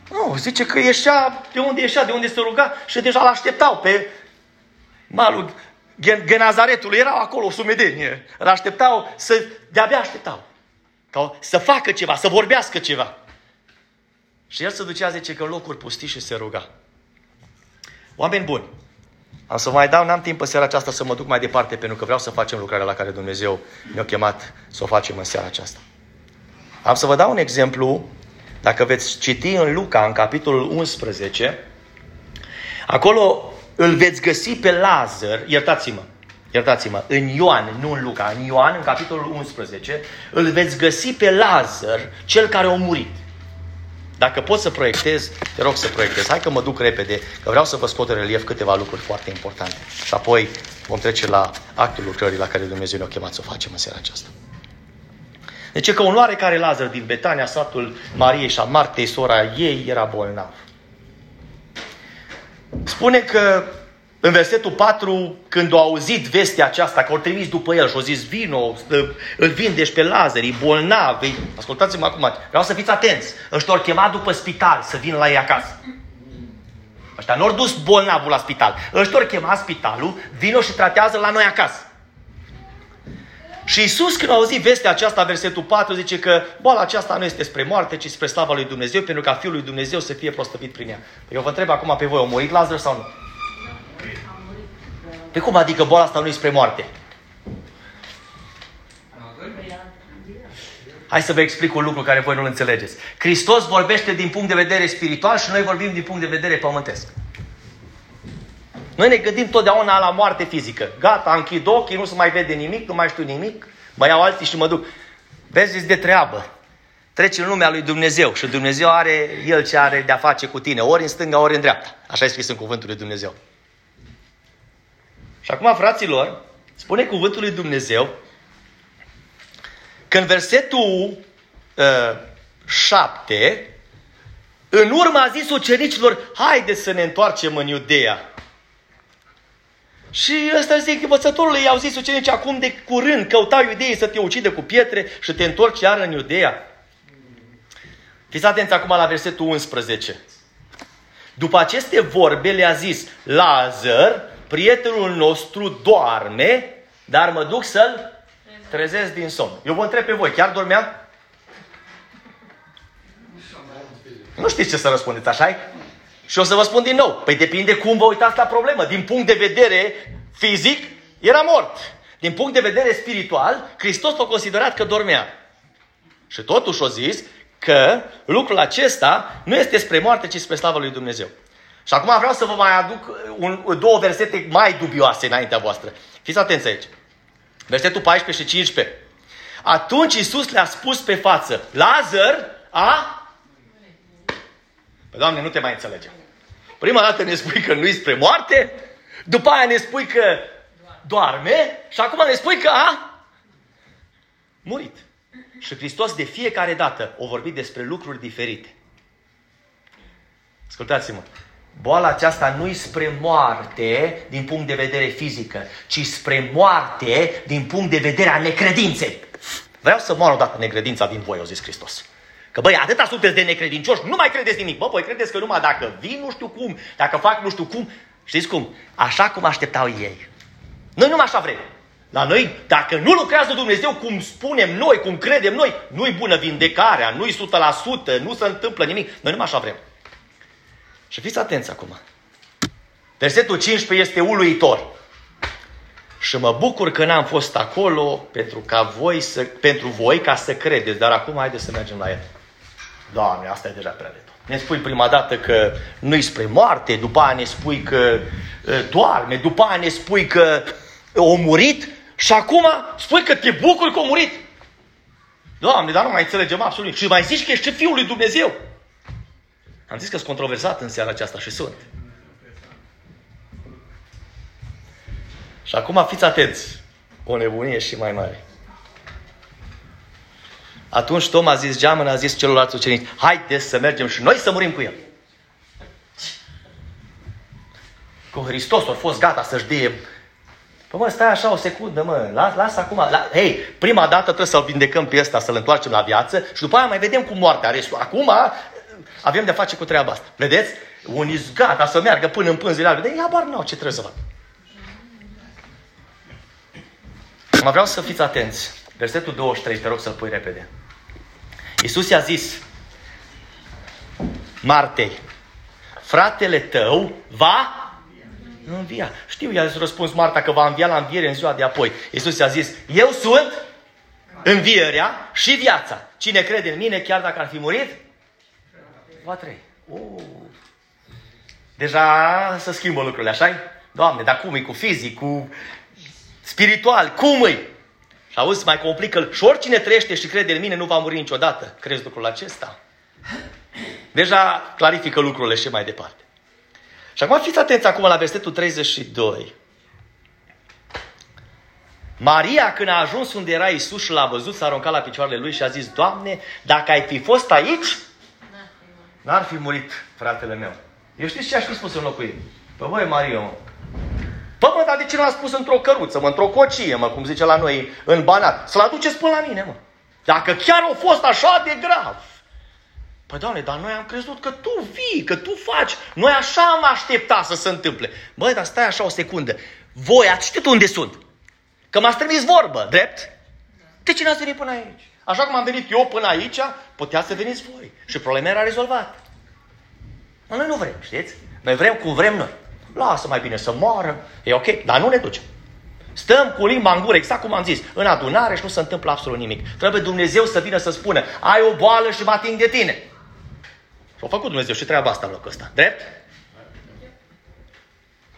Nu, zice că ieșea de unde ieșea, de unde se ruga și deja l-așteptau pe malul Genazaretului erau acolo o sumedenie. Îl așteptau să, de-abia așteptau. Ca să facă ceva, să vorbească ceva. Și el se ducea, zice, că în locuri pustii și se ruga. Oameni buni, am să mai dau, n-am timp în seara aceasta să mă duc mai departe, pentru că vreau să facem lucrarea la care Dumnezeu ne-a chemat să o facem în seara aceasta. Am să vă dau un exemplu, dacă veți citi în Luca, în capitolul 11, acolo îl veți găsi pe Lazar, iertați-mă, iertați-mă, în Ioan, nu în Luca, în Ioan, în capitolul 11, îl veți găsi pe Lazar, cel care a murit. Dacă poți să proiectezi, te rog să proiectezi. Hai că mă duc repede, că vreau să vă scot în relief câteva lucruri foarte importante. Și apoi vom trece la actul lucrării la care Dumnezeu ne-a chemat să o facem în seara aceasta. Deci că un oarecare Lazar din Betania, satul Mariei și a Martei, sora ei, era bolnav. Spune că în versetul 4, când au auzit vestea aceasta, că au trimis după el și au zis, vino, îl vindești pe Lazar, e bolnav. E... Ascultați-mă acum, vreau să fiți atenți. Ăștia au chemat după spital să vină la ei acasă. Ăștia nu au dus bolnavul la spital. Ăștia au chemat spitalul, vino și tratează la noi acasă. Și Isus când a auzit vestea aceasta, versetul 4, zice că boala aceasta nu este spre moarte, ci spre slava lui Dumnezeu, pentru ca Fiul lui Dumnezeu să fie prostăvit prin ea. Eu vă întreb acum pe voi, a murit Lazar sau nu? Pe cum adică boala asta nu e spre moarte? Hai să vă explic un lucru care voi nu-l înțelegeți. Hristos vorbește din punct de vedere spiritual și noi vorbim din punct de vedere pământesc. Noi ne gândim totdeauna la moarte fizică. Gata, închid ochii, nu se mai vede nimic, nu mai știu nimic, mă iau alții și mă duc. Vezi, de treabă. Treci în lumea lui Dumnezeu și Dumnezeu are El ce are de-a face cu tine, ori în stânga, ori în dreapta. Așa e scris în cuvântul lui Dumnezeu. Și acum, fraților, spune cuvântul lui Dumnezeu că în versetul uh, 7, în urmă a zis ucenicilor, haideți să ne întoarcem în Iudeea. Și ăsta zic, învățătorul i-au zis ucenicii acum de curând, căutau iudeii să te ucide cu pietre și te întorci iar în Iudeea. Fiți atenți acum la versetul 11. După aceste vorbe le-a zis, Lazar, prietenul nostru doarme, dar mă duc să-l trezesc din somn. Eu vă întreb pe voi, chiar dormeam? Nu știți ce să răspundeți, așa -i? Și o să vă spun din nou. Păi depinde cum vă uitați la problemă. Din punct de vedere fizic, era mort. Din punct de vedere spiritual, Hristos a considerat că dormea. Și totuși a zis că lucrul acesta nu este spre moarte, ci spre slavă lui Dumnezeu. Și acum vreau să vă mai aduc un, două versete mai dubioase înaintea voastră. Fiți atenți aici. Versetul 14 și 15. Atunci Iisus le-a spus pe față, Lazar a... Păi, Doamne, nu te mai înțelegem. Prima dată ne spui că nu-i spre moarte, după aia ne spui că doarme și acum ne spui că a murit. Și Hristos de fiecare dată o vorbit despre lucruri diferite. Ascultați-mă. Boala aceasta nu-i spre moarte din punct de vedere fizică, ci spre moarte din punct de vedere a necredinței. Vreau să moară odată necredința din voi, a zis Hristos. Că băi, atâta sunteți de necredincioși, nu mai credeți nimic. Bă, voi credeți că numai dacă vin nu știu cum, dacă fac nu știu cum, știți cum? Așa cum așteptau ei. Noi numai așa vrem. La noi, dacă nu lucrează Dumnezeu cum spunem noi, cum credem noi, nu-i bună vindecarea, nu-i 100%, nu se întâmplă nimic. Noi numai așa vrem. Și fiți atenți acum. Versetul 15 este uluitor. Și mă bucur că n-am fost acolo pentru, ca voi să, pentru voi ca să credeți, dar acum haideți să mergem la el. Doamne, asta e deja prea de tot. Ne spui prima dată că nu-i spre moarte, după aia ne spui că doarme, după aia ne spui că a murit și acum spui că te bucuri că a murit. Doamne, dar nu mai înțelegem absolut. Și mai zici că ești Fiul lui Dumnezeu. Am zis că sunt controversat în seara aceasta și sunt. Și acum fiți atenți. O nebunie și mai mare. Atunci Tom a zis, geamăn a zis celorlalți ucenici, haideți să mergem și noi să murim cu el. Cu Hristos a fost gata să-și dea Păi mă, stai așa o secundă, mă, las, las acum. La, hei, prima dată trebuie să-l vindecăm pe ăsta, să-l întoarcem la viață și după aia mai vedem cu moartea restul. Acum avem de face cu treaba asta. Vedeți? Unii gata să meargă până în pânzile albe. Dar bar nu ce trebuie să fac. Mă vreau să fiți atenți. Versetul 23, te rog să-l pui repede. Iisus i-a zis Martei, fratele tău va învia. Știu, i-a răspuns Marta că va învia la înviere în ziua de apoi. Iisus i-a zis, eu sunt învierea și viața. Cine crede în mine, chiar dacă ar fi murit, va trăi. Oh. Deja să schimbă lucrurile, așa -i? Doamne, dar cum e cu fizic, cu spiritual, cum e? Și auzi, mai complică Și șoricine trăiește și crede în mine nu va muri niciodată. Crezi lucrul acesta? Deja clarifică lucrurile și mai departe. Și acum fiți atenți acum la versetul 32. Maria, când a ajuns unde era Isus și l-a văzut, s-a aruncat la picioarele lui și a zis, Doamne, dacă ai fi fost aici, n-ar fi murit fratele meu. Eu știți ce aș fi spus în locul ei? Păi băi, Maria, mă. Păi mă, dar de ce nu l-a spus într-o căruță, mă, într-o cocie, mă, cum zice la noi, în banat? Să-l aduceți până la mine, mă. Dacă chiar au fost așa de grav. Păi, Doamne, dar noi am crezut că Tu vii, că Tu faci. Noi așa am așteptat să se întâmple. Băi, dar stai așa o secundă. Voi ați știut unde sunt? Că m-ați trimis vorbă, drept? De ce n-ați venit până aici? Așa cum am venit eu până aici, putea să veniți voi. Și problema era rezolvată. Dar noi nu vrem, știți? Noi vrem cum vrem noi. Lasă mai bine să moară, e ok, dar nu ne ducem. Stăm cu limba în gură, exact cum am zis, în adunare și nu se întâmplă absolut nimic. Trebuie Dumnezeu să vină să spună, ai o boală și mă ating de tine. Și a făcut Dumnezeu și treaba asta în locul ăsta. Drept?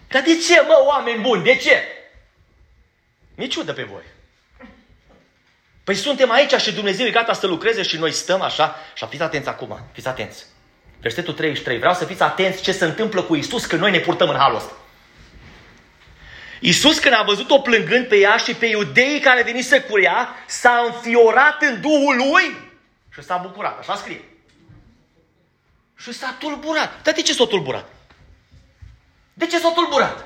Dar de ce, mă, oameni buni, de ce? Mi ciudă pe voi. Păi suntem aici și Dumnezeu e gata să lucreze și noi stăm așa. Și fiți atenți acum, fiți atenți. Versetul 33. Vreau să fiți atenți ce se întâmplă cu Isus când noi ne purtăm în halul ăsta. Iisus când a văzut-o plângând pe ea și pe iudeii care veni să curia, s-a înfiorat în Duhul lui și s-a bucurat. Așa scrie. Și s-a tulburat. Dar de ce s-a tulburat? De ce s-a tulburat?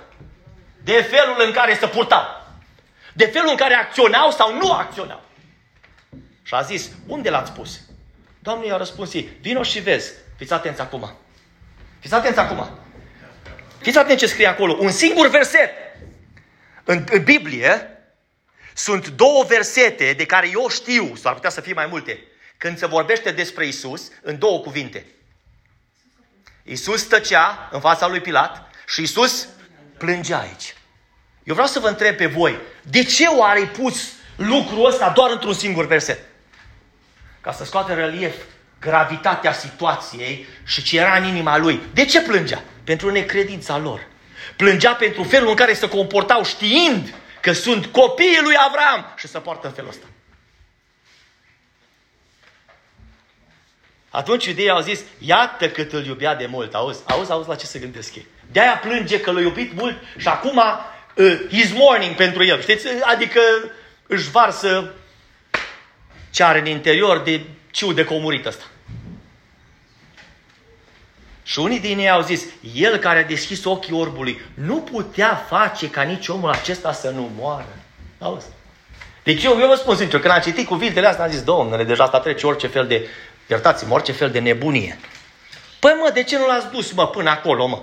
De felul în care se purtau. De felul în care acționau sau nu acționau. Și a zis, unde l-ați pus? Doamne i-a răspuns ei, vino și vezi. Fiți atenți acum. Fiți atenți acum. Fiți atenți ce scrie acolo. Un singur verset. În, în Biblie sunt două versete de care eu știu, sau ar putea să fie mai multe, când se vorbește despre Isus, în două cuvinte. Isus tăcea în fața lui Pilat și Isus plângea aici. Eu vreau să vă întreb pe voi, de ce oare ai pus lucrul ăsta doar într-un singur verset? Ca să scoate în relief gravitatea situației și ce era în inima lui. De ce plângea? Pentru necredința lor. Plângea pentru felul în care se comportau știind că sunt copiii lui Avram și se poartă în felul ăsta. Atunci iudeii au zis, iată cât îl iubea de mult. Auzi, auzi, auzi la ce se gândesc ei. De-aia plânge că l-a iubit mult și acum uh, he's mourning pentru el. Știți? Adică își varsă ce are în interior de ciu de comurit ăsta. Și unii din ei au zis, el care a deschis ochii orbului, nu putea face ca nici omul acesta să nu moară. Auzi? Deci eu, eu vă spun sincer, când am citit cuvintele astea, am zis, domnule, deja asta trece orice fel de, iertați-mă, orice fel de nebunie. Păi mă, de ce nu l-ați dus, mă, până acolo, mă?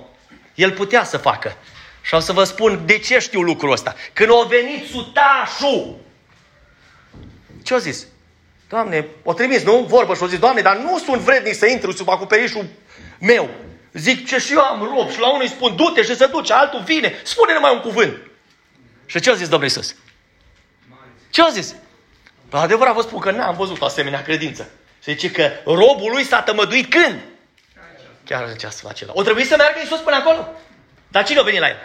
El putea să facă. Și o să vă spun de ce știu lucrul ăsta. Când a venit sutașul, ce a zis? Doamne, o trimis, nu? Vorbă și o zis, Doamne, dar nu sunt vrednic să intru sub acoperișul meu. Zic ce și eu am rob și la unul îi spun du-te și se duce, altul vine. Spune numai un cuvânt. Și ce a zis Domnul Iisus? Ce a zis? La adevărat vă spun că n-am văzut o asemenea credință. Și zice că robul lui s-a tămăduit când? Chiar în ceasul acela. O trebuie să meargă Iisus până acolo? Dar cine a venit la el?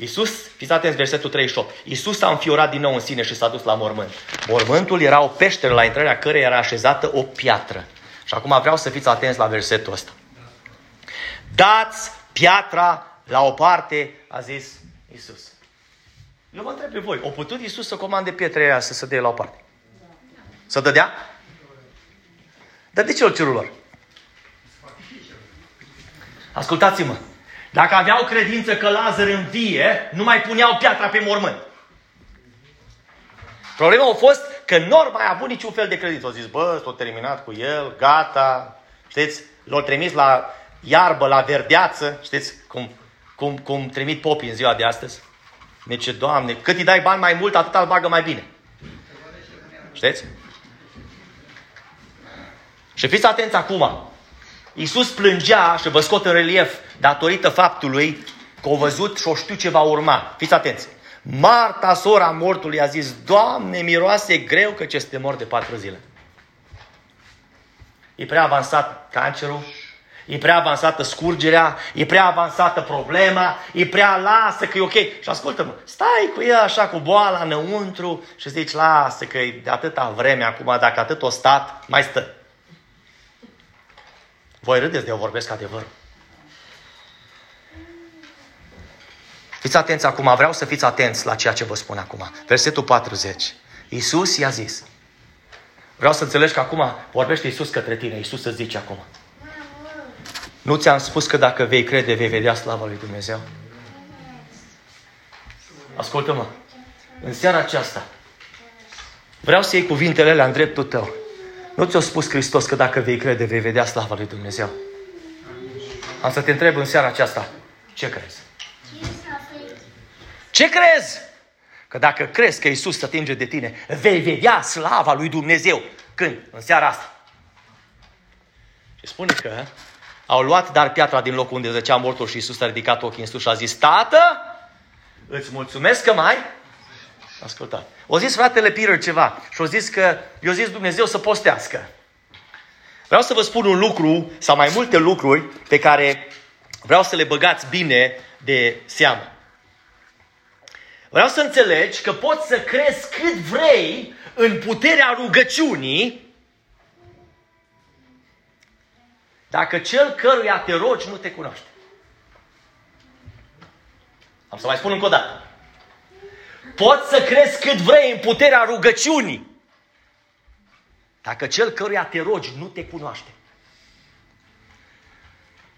Iisus, fiți atenți, versetul 38. Iisus s-a înfiorat din nou în sine și s-a dus la mormânt. Mormântul era o peșteră la intrarea căreia era așezată o piatră. Și acum vreau să fiți atenți la versetul ăsta. Dați piatra la o parte, a zis Iisus. Eu vă întreb pe voi, o putut Iisus să comande pietrele aia să se dea la o parte? Să dădea? Dar de ce o cerul lor? Ascultați-mă. Dacă aveau credință că Lazar învie, nu mai puneau piatra pe mormânt. Problema a fost că nu au mai avut niciun fel de credință. Au zis, bă, s-a terminat cu el, gata, știți, l-au trimis la iarbă, la verdeață, știți, cum, cum, cum trimit popii în ziua de astăzi. Deci, Doamne, cât îi dai bani mai mult, atât îl bagă mai bine. Știți? Și fiți atenți acum. Iisus plângea și vă scot în relief datorită faptului că au văzut și o știu ce va urma. Fiți atenți. Marta, sora mortului, a zis, Doamne, miroase greu că este mort de patru zile. E prea avansat cancerul, e prea avansată scurgerea, e prea avansată problema, e prea lasă că e ok. Și ascultă-mă, stai cu ea așa cu boala înăuntru și zici, lasă că e de atâta vreme acum, dacă atât o stat, mai stă. Voi râdeți de eu vorbesc adevărul. Fiți atenți acum, vreau să fiți atenți la ceea ce vă spun acum. Versetul 40. Iisus i-a zis. Vreau să înțelegi că acum vorbește Iisus către tine. Iisus să zice acum. Nu ți-am spus că dacă vei crede, vei vedea slava lui Dumnezeu? Ascultă-mă. În seara aceasta, vreau să iei cuvintele alea în dreptul tău. Nu ți-a spus Hristos că dacă vei crede, vei vedea slava lui Dumnezeu. Am să te întreb în seara aceasta, ce crezi? Ce crezi? Că dacă crezi că Isus se atinge de tine, vei vedea slava lui Dumnezeu. Când? În seara asta. Și spune că au luat dar piatra din locul unde zăcea mortul și Isus a ridicat ochii în sus și a zis, Tată, îți mulțumesc că mai ascultat. O zis fratele Peter ceva și o zis că i-a zis Dumnezeu să postească. Vreau să vă spun un lucru sau mai multe lucruri pe care vreau să le băgați bine de seamă. Vreau să înțelegi că poți să crezi cât vrei în puterea rugăciunii dacă cel căruia te rogi nu te cunoaște. Am să mai spun încă o dată. Poți să crezi cât vrei în puterea rugăciunii dacă cel căruia te rogi nu te cunoaște.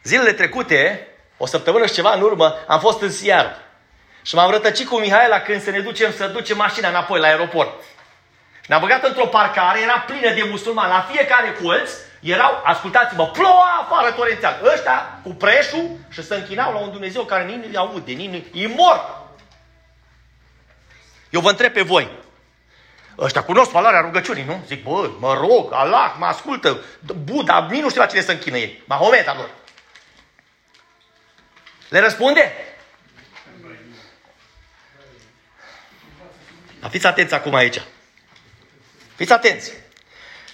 Zilele trecute, o săptămână și ceva în urmă, am fost în Seattle. Și m-am rătăcit cu Mihaela când să ne ducem să ducem mașina înapoi la aeroport. Și ne-am băgat într-o parcare, era plină de musulmani. La fiecare colț erau, ascultați-mă, ploua afară torențial. Ăștia cu preșul și se închinau la un Dumnezeu care nimeni nu aude, nimeni, e mort. Eu vă întreb pe voi, Ăștia cunosc valoarea rugăciunii, nu? Zic, bă, mă rog, Allah, mă ascultă, Buddha, nici nu știu la cine să închină ei. Mahomet, lor. Le răspunde? Dar fiți atenți acum aici. Fiți atenți.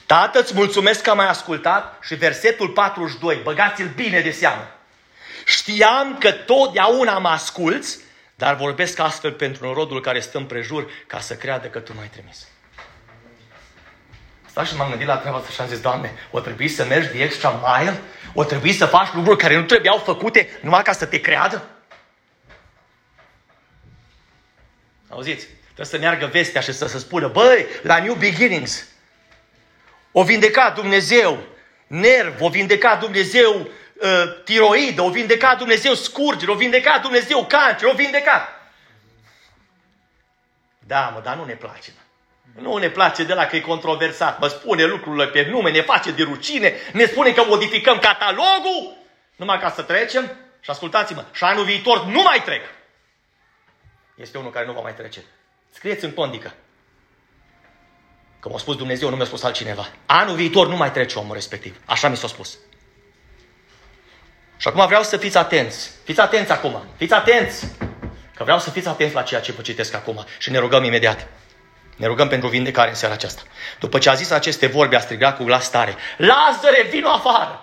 Tată, îți mulțumesc că m-ai ascultat și versetul 42, băgați-l bine de seamă. Știam că totdeauna mă asculți, dar vorbesc astfel pentru rodul care stă împrejur ca să creadă că Tu m-ai trimis. Stai și m-am gândit la treaba asta și am zis, Doamne, o trebuie să mergi de extra mile? O trebuie să faci lucruri care nu trebuiau făcute numai ca să te creadă? Auziți? Trebuie să meargă vestea și să se spună, băi, la New Beginnings, o vindecat Dumnezeu nerv, o vindecat Dumnezeu uh, tiroidă, o vindecat Dumnezeu scurgere, o vindecat Dumnezeu cancer, o vindecat. Da, mă, dar nu ne place. Mă. Nu ne place de la că e controversat. Mă spune lucrurile pe nume, ne face de rucine, ne spune că modificăm catalogul numai ca să trecem. Și ascultați-mă, și anul viitor nu mai trec. Este unul care nu va mai trece. Scrieți în pondică. Că m-a spus Dumnezeu, nu mi-a spus altcineva. Anul viitor nu mai trece omul respectiv. Așa mi s-a spus. Și acum vreau să fiți atenți. Fiți atenți acum. Fiți atenți. Că vreau să fiți atenți la ceea ce vă citesc acum. Și ne rugăm imediat. Ne rugăm pentru vindecare în seara aceasta. După ce a zis aceste vorbe, a strigat cu glas tare. Lazare, vino afară!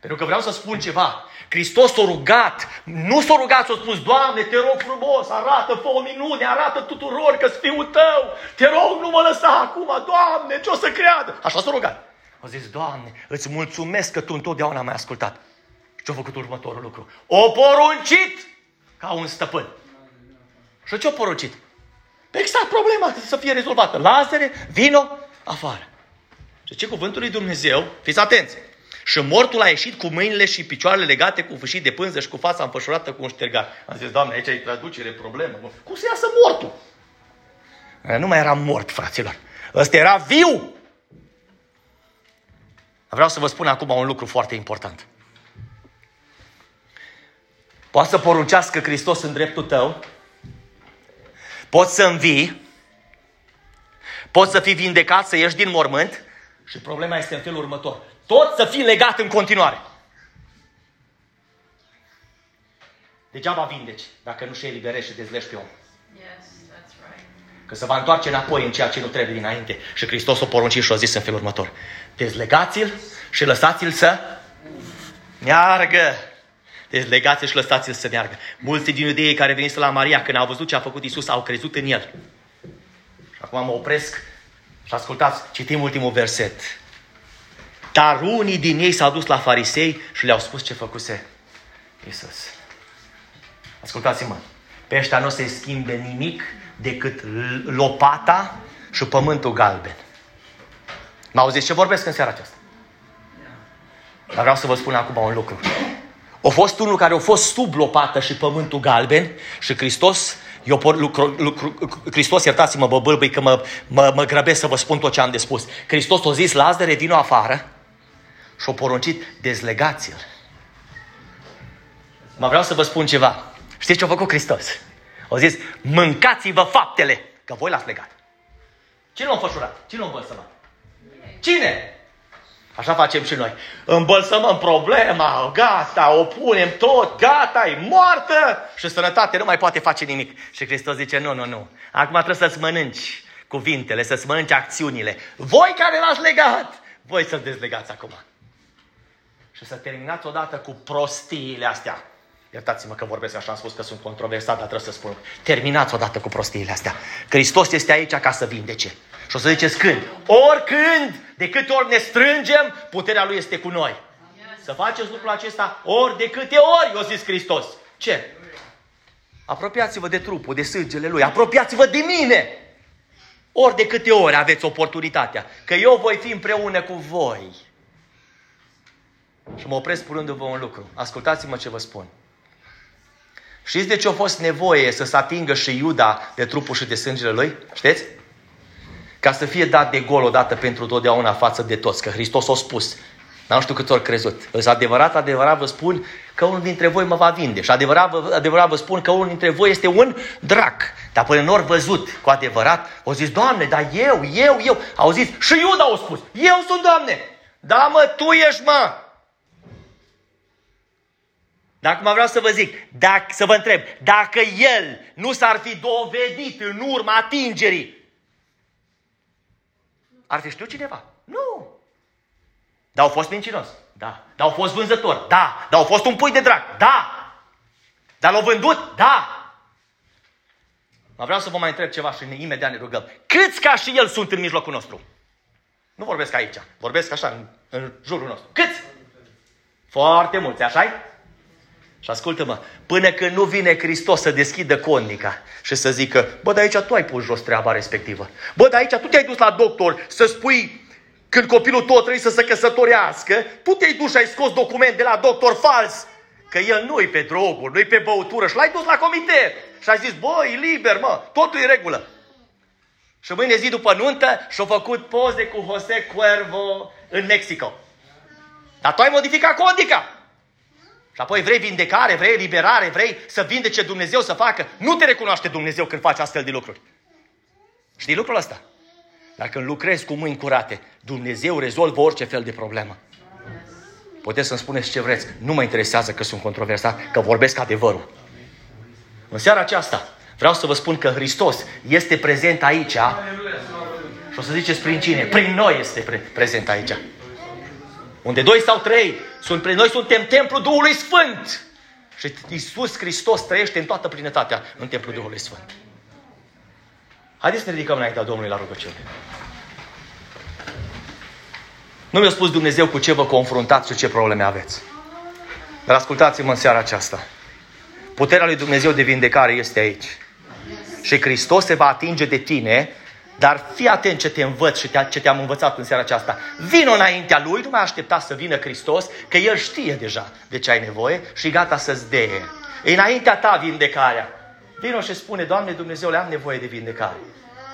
Pentru că vreau să spun ceva. Hristos s-a rugat, nu s-a rugat, s-a spus, Doamne, te rog frumos, arată, fă o minune, arată tuturor că fiul tău, te rog, nu mă lăsa acum, Doamne, ce o să creadă? Așa s-a rugat. A zis, Doamne, îți mulțumesc că Tu întotdeauna m-ai ascultat. Și ce-a făcut următorul lucru? O poruncit ca un stăpân. Și ce-a poruncit? Exact problema să fie rezolvată. Lazare, vino afară. Și ce cuvântul lui Dumnezeu, fiți atenți, și mortul a ieșit cu mâinile și picioarele legate cu fâșii de pânză și cu fața înfășurată cu un ștergar. Am zis, Doamne, aici e traducere, problemă. Cum să iasă mortul? Nu mai era mort, fraților. Ăsta era viu. Vreau să vă spun acum un lucru foarte important. Poate să poruncească Hristos în dreptul tău, poți să învii, poți să fii vindecat, să ieși din mormânt și problema este în felul următor tot să fii legat în continuare. Degeaba vindeci dacă nu și eliberești și dezlești pe om. Că se va întoarce înapoi în ceea ce nu trebuie dinainte. Și Hristos o porunci și o zis în felul următor. Dezlegați-l și lăsați-l să meargă. Dezlegați-l și lăsați-l să meargă. Mulți din iudeii care veniți la Maria, când au văzut ce a făcut Isus, au crezut în el. Și acum mă opresc și ascultați, citim ultimul verset. Dar unii din ei s-au dus la farisei și le-au spus ce făcuse Isus. Ascultați-mă. Pe ăștia nu se schimbe nimic decât lopata și pământul galben. Mă auziți ce vorbesc în seara aceasta? Dar vreau să vă spun acum un lucru. A fost unul care a fost sub lopată și pământul galben și Hristos, eu por, lucru, lucru, Hristos, iertați-mă, bă, bâlbâi, că mă, mă, mă grăbesc să vă spun tot ce am de spus. Hristos a zis, Lazare, vino afară și a poruncit, dezlegați-l. Mă vreau să vă spun ceva. Știți ce a făcut Hristos? A zis, mâncați-vă faptele, că voi l-ați legat. Cine l-a înfășurat? Cine l-a îmbălsămat? Cine? Așa facem și noi. Îmbălsămăm problema, gata, o punem tot, gata, e moartă și sănătate nu mai poate face nimic. Și Hristos zice, nu, nu, nu. Acum trebuie să-ți mănânci cuvintele, să-ți mănânci acțiunile. Voi care l-ați legat, voi să-l dezlegați acum. Și să terminați odată cu prostiile astea. Iertați-mă că vorbesc așa, am spus că sunt controversat, dar trebuie să spun. Terminați odată cu prostiile astea. Hristos este aici ca să vindece. Și o să ziceți când? Oricând, de câte ori ne strângem, puterea Lui este cu noi. Să faceți lucrul acesta ori de câte ori, o zis Hristos. Ce? Apropiați-vă de trupul, de sângele Lui. Apropiați-vă de mine. Ori de câte ori aveți oportunitatea. Că eu voi fi împreună cu voi. Și mă opresc spunându-vă un lucru. Ascultați-mă ce vă spun. Știți de ce a fost nevoie să se atingă și Iuda de trupul și de sângele lui? Știți? Ca să fie dat de gol odată pentru totdeauna față de toți. Că Hristos a spus. N-am știu cât ori crezut. Însă adevărat, adevărat vă spun că unul dintre voi mă va vinde. Și adevărat, adevărat vă spun că unul dintre voi este un drac. Dar până nu ori văzut cu adevărat, au zis, Doamne, dar eu, eu, eu. Au zis, și Iuda au spus, eu sunt Doamne. Da, mă, Tu ești, mă. Dar acum vreau să vă zic, dacă, să vă întreb, dacă el nu s-ar fi dovedit în urma atingerii, ar fi știut cineva? Nu. Dar au fost mincinos? Da. Dar au fost vânzător? Da. Dar au fost un pui de drac? Da. Dar l-au vândut? Da. Mă vreau să vă mai întreb ceva și ne, imediat ne rugăm. Câți ca și el sunt în mijlocul nostru? Nu vorbesc aici, vorbesc așa, în, în jurul nostru. Câți? Foarte mulți, așa -i? Și ascultă-mă, până când nu vine Hristos să deschidă connica și să zică, bă, dar aici tu ai pus jos treaba respectivă. Bă, dar aici tu te-ai dus la doctor să spui când copilul tău trebuie să se căsătorească, tu te-ai dus și ai scos document de la doctor fals. Că el nu-i pe droguri, nu-i pe băutură și l-ai dus la comitet. Și ai zis, bă, e liber, mă, totul e regulă. Și mâine zi după nuntă și-a făcut poze cu Jose Cuervo în Mexico. Dar tu ai modificat codica. Și apoi vrei vindecare, vrei eliberare, vrei să vindece Dumnezeu să facă. Nu te recunoaște Dumnezeu când faci astfel de lucruri. Știi lucrul ăsta? Dar când lucrezi cu mâini curate, Dumnezeu rezolvă orice fel de problemă. Puteți să-mi spuneți ce vreți. Nu mă interesează că sunt controversat, că vorbesc adevărul. În seara aceasta vreau să vă spun că Hristos este prezent aici. Și o să ziceți prin cine? Prin noi este pre- prezent aici. Unde doi sau trei sunt, noi suntem templul Duhului Sfânt. Și Iisus Hristos trăiește în toată plinătatea în templul Duhului Sfânt. Haideți să ne ridicăm înaintea Domnului la rugăciune. Nu mi-a spus Dumnezeu cu ce vă confruntați și ce probleme aveți. Dar ascultați-mă în seara aceasta. Puterea lui Dumnezeu de vindecare este aici. Și Hristos se va atinge de tine dar fii atent ce te învăț și ce te-am învățat în seara aceasta. Vino înaintea Lui, nu mai aștepta să vină Hristos, că El știe deja de ce ai nevoie și gata să-ți dee. E înaintea ta vindecarea. Vino și spune, Doamne Dumnezeule, am nevoie de vindecare.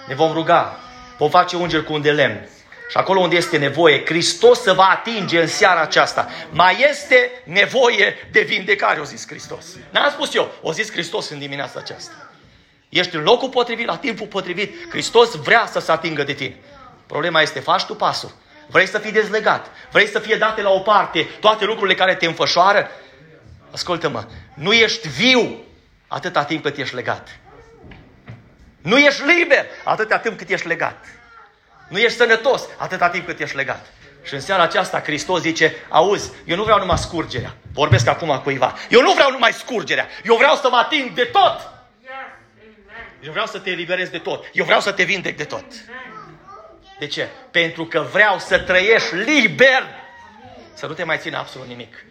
Ne vom ruga, vom face ungeri cu un de lemn. Și acolo unde este nevoie, Hristos să va atinge în seara aceasta. Mai este nevoie de vindecare, o zis Hristos. N-am spus eu, o zis Hristos în dimineața aceasta. Ești în locul potrivit, la timpul potrivit. Hristos vrea să se atingă de tine. Problema este, faci tu pasul. Vrei să fii dezlegat. Vrei să fie date la o parte toate lucrurile care te înfășoară. Ascultă-mă, nu ești viu atâta timp cât ești legat. Nu ești liber atâta timp cât ești legat. Nu ești sănătos atâta timp cât ești legat. Și în seara aceasta Hristos zice, auzi, eu nu vreau numai scurgerea. Vorbesc acum cuiva. Eu nu vreau numai scurgerea. Eu vreau să mă ating de tot. Eu vreau să te eliberez de tot. Eu vreau să te vindec de tot. De ce? Pentru că vreau să trăiești liber. Să nu te mai țină absolut nimic.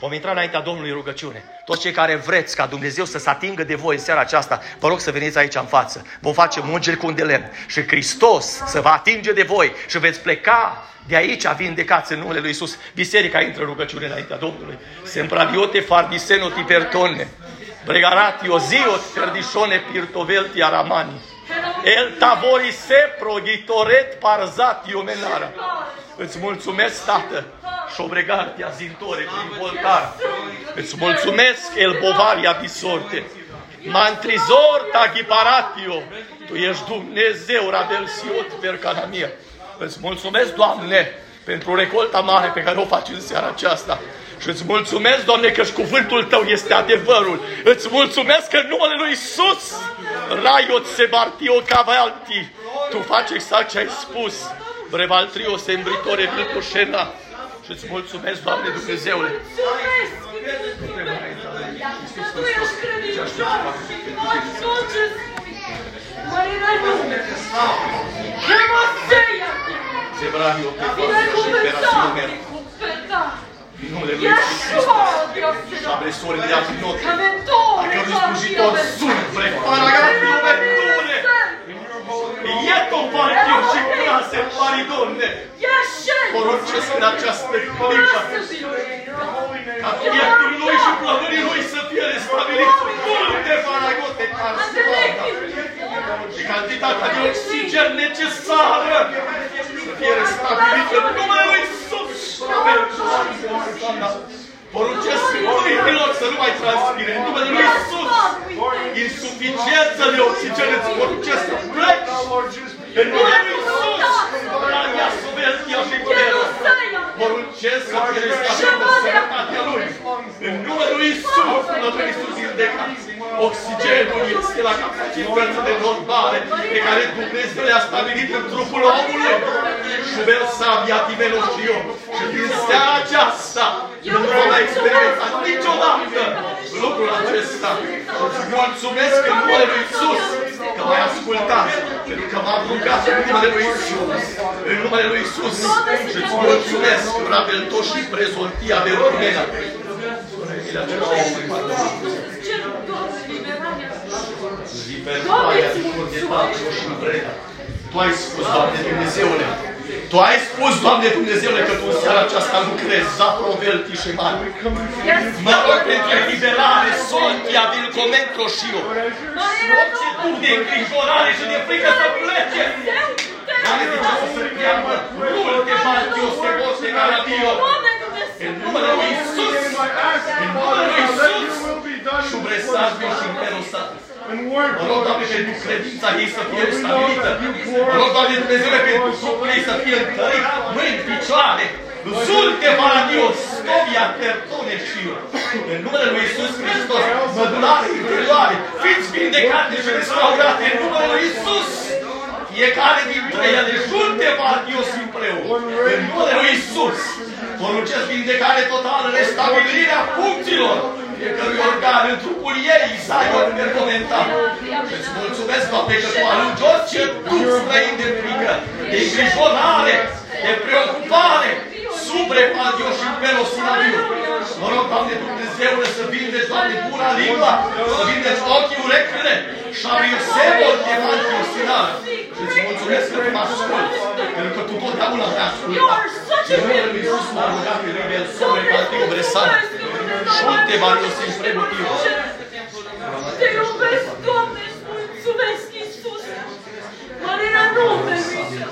Vom intra înaintea Domnului rugăciune. Toți cei care vreți ca Dumnezeu să se atingă de voi în seara aceasta, vă rog să veniți aici în față. Vom face mungeri cu un de lemn și Hristos să vă atinge de voi și veți pleca de aici vindecați în numele Lui Isus. Biserica intră în rugăciune înaintea Domnului. Sempraviote fardiseno tipertone. Bregaratio ziot perdishone pirtovelti aramani. El tavori se progitoret parzatio menara. Îți mulțumesc, Tată, șobregartia zintore prin voltar. Îți mulțumesc, el bovaria bisorte. Mantrizor tagiparatio. Tu ești Dumnezeu, Rabel Siot, Percanamia. Îți mulțumesc, Doamne, pentru recolta mare pe care o faci în seara aceasta. Și îți mulțumesc, Doamne, că și cuvântul Tău este adevărul. Îți mulțumesc că în numele Lui Isus, Raiot Sebartio Cavalti, Tu faci exact ce ai spus. Brevaltrio Sembritore Vilcușena. Și îți mulțumesc, Doamne Dumnezeule. Tu ești credincios și faci tot ce spui. Mărirea nume. Chemoseia. Zebravio pe Binecuvântat operațiune. cu pe ta. În numele Lui Yeshua, Dios Și apresori de apinot. Cămentore, Adică nu slujitor sunt, vrepara gati obertune. Ieto partiu și clase paridone. Poruncesc în această clipă ca pieptul lui și plămânii lui să fie restabilit multe faragote calciumata. Și cantitatea de oxigen necesară să fie restabilită în numele lui Iisus. Poruncesc urechilor să nu mai transpire în numele lui Iisus. Insuficiență de oxigen îți poruncesc să pleci în numele lui Iisus. Radia Subeltia și Culerul. Poruncesc să fie restabilită sănătatea lui. În numele lui Iisus, Domnul Iisus vindecat. Oxigenul este la capacitățile normale pe care Dumnezeu le-a stabilit în trupul omului. Șubel sabia timelo și eu. Și din seara aceasta nu vom mai experimenta niciodată lucrul acesta. Îți mulțumesc în numele lui Iisus că m-ai ascultat, pentru că m-am rugat în numele lui Iisus. În numele lui Iisus. Și îți mulțumesc, Rabelto și prezontia Berumena. Tu ai spus, Doamne Dumnezeule, Tu ai spus, Doamne Dumnezeule, că Tu în seara aceasta lucrezi, zaprovelti și mari. Mă rog pentru eliberare, sontia, din comentro și eu. Orice duh de îngrijorare și de frică să plece. Doamne, de ce să se cheamă multe baltios, se poate carabio. În numele lui Iisus, în numele lui Iisus, șubresabil și imperosat. Mă rog, Doamne, pentru credința ei să fie stabilită. Mă rog, Doamne Dumnezeule, pentru trupul ei să fie întărit, mâini, picioare, Zulte Paradios, Stovia, Tertone și eu. În numele lui Iisus Hristos, mădulare, interioare, fiți vindecate și restaurate în numele lui Iisus. Fiecare dintre ele, junte Paradios împreună. În numele lui Iisus. Poruncesc vindecare totală, restabilirea funcțiilor fiecărui organ în trupul ei, Zion percomentat. Îți mulțumesc, Doamne, că Tu alungi orice duh străin de frică, de îngrijorare, de preocupare, subrepadio și perosinaviu. Mă rog, Doamne Dumnezeule, să vindeci, Doamne, pura limba, să vindeci ochii, urechile, și abiosebol de mantiosinare. Și îți mulțumesc că Tu mă asculti, pentru că Tu totdeauna te asculti. Și în numele Lui Iisus m-a rugat pe Rimel, subrepadio bresan. Șulte, Marius, în premotiv. Te iubesc, Doamne, îți mulțumesc, Iisus. Mărirea numelui.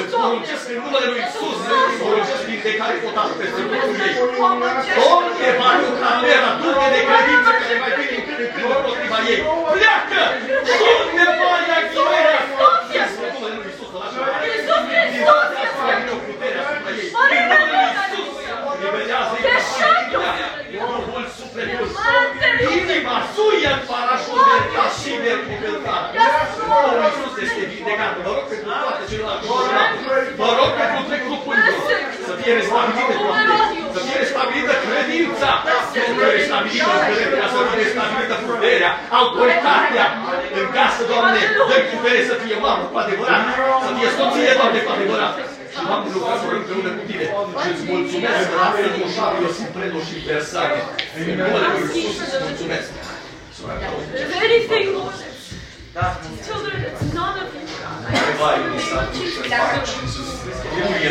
să-ți poruncesc în numele Lui Iisus, să-ți poruncesc din decare potat peste lucrul ei. Domn e Mariu Camera, du-te de credință care mai vine în când în când împotriva ei. Pleacă! Du-te, Maria Ghimera! Iisus Hristos este! Mărimea mea! Liberează-i! Deșeatul! Inima suie în parașute ca și de cântat. Domnul Iisus este vindecat. Vă rog pentru toate celelalte. Vă rog pentru trecutul. Să fie restabilită Să fie restabilită credința. Să fie restabilită credința. Să fie restabilită puterea, autoritatea. În casă, Doamne, dă putere să fie mamă cu adevărat. Să fie soție, Doamne, cu adevărat. Și Doamne, lucrăm împreună cu Tine și îți mulțumesc la fel cu Șabio, Simpredo și Versate. În numele Lui Iisus îți mulțumesc. If anything, Lord, children, it's none of you, God. I ask Vai, in the name of Jesus. Nu e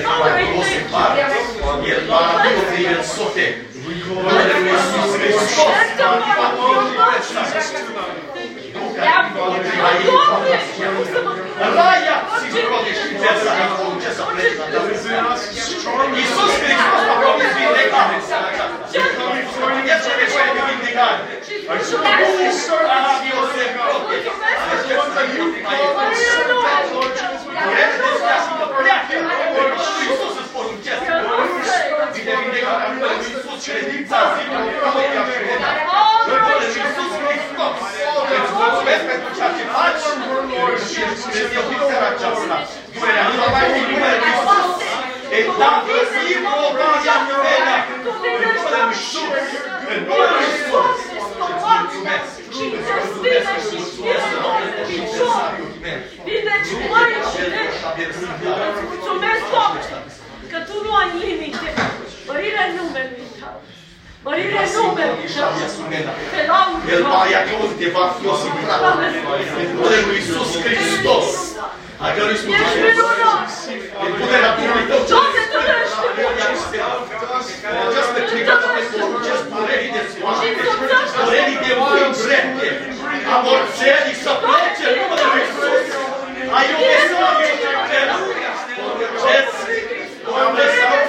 doar o separă, e doar o sote. Numele Lui Iisus Hristos. Raia si protegează ce să plece. Iisus Hristos a promis vindecare. E ce nevoie de vindecare. Dio se protege. Iisus îți poruncește. Vine vindecarea numele Lui Iisus, credința zilului, gloria și bunătatea. Numele Lui Iisus Hristos. Îți mulțumesc pentru ceea ce faci și îți Dumnezeu din seara aceasta. Durerea nu va mai fi numele Lui Iisus. E dată libru ocazia mea. În numele Lui Iisus. În numele Lui Iisus. Îți mulțumesc. Și destină și spiritul în picior. Vindeci mări și leși. Îți mulțumesc, Doamne, că Tu nu ai limite. Mărirea numelui Tău. Mărirea numelui Tău. Te laud, El Doamne. aia că te va fi o singurată. În numele Lui Iisus Hristos. A cărui Ești slujire minunat. în puterea Duhului Tău. Doamne, Tu ești Această clipă, Doamne, poruncesc durerii de soare, durerii de mâini drepte, a morțelii să plece în numele Lui Iisus. A iubesării de poruncesc, Doamne, sau să fie Dio.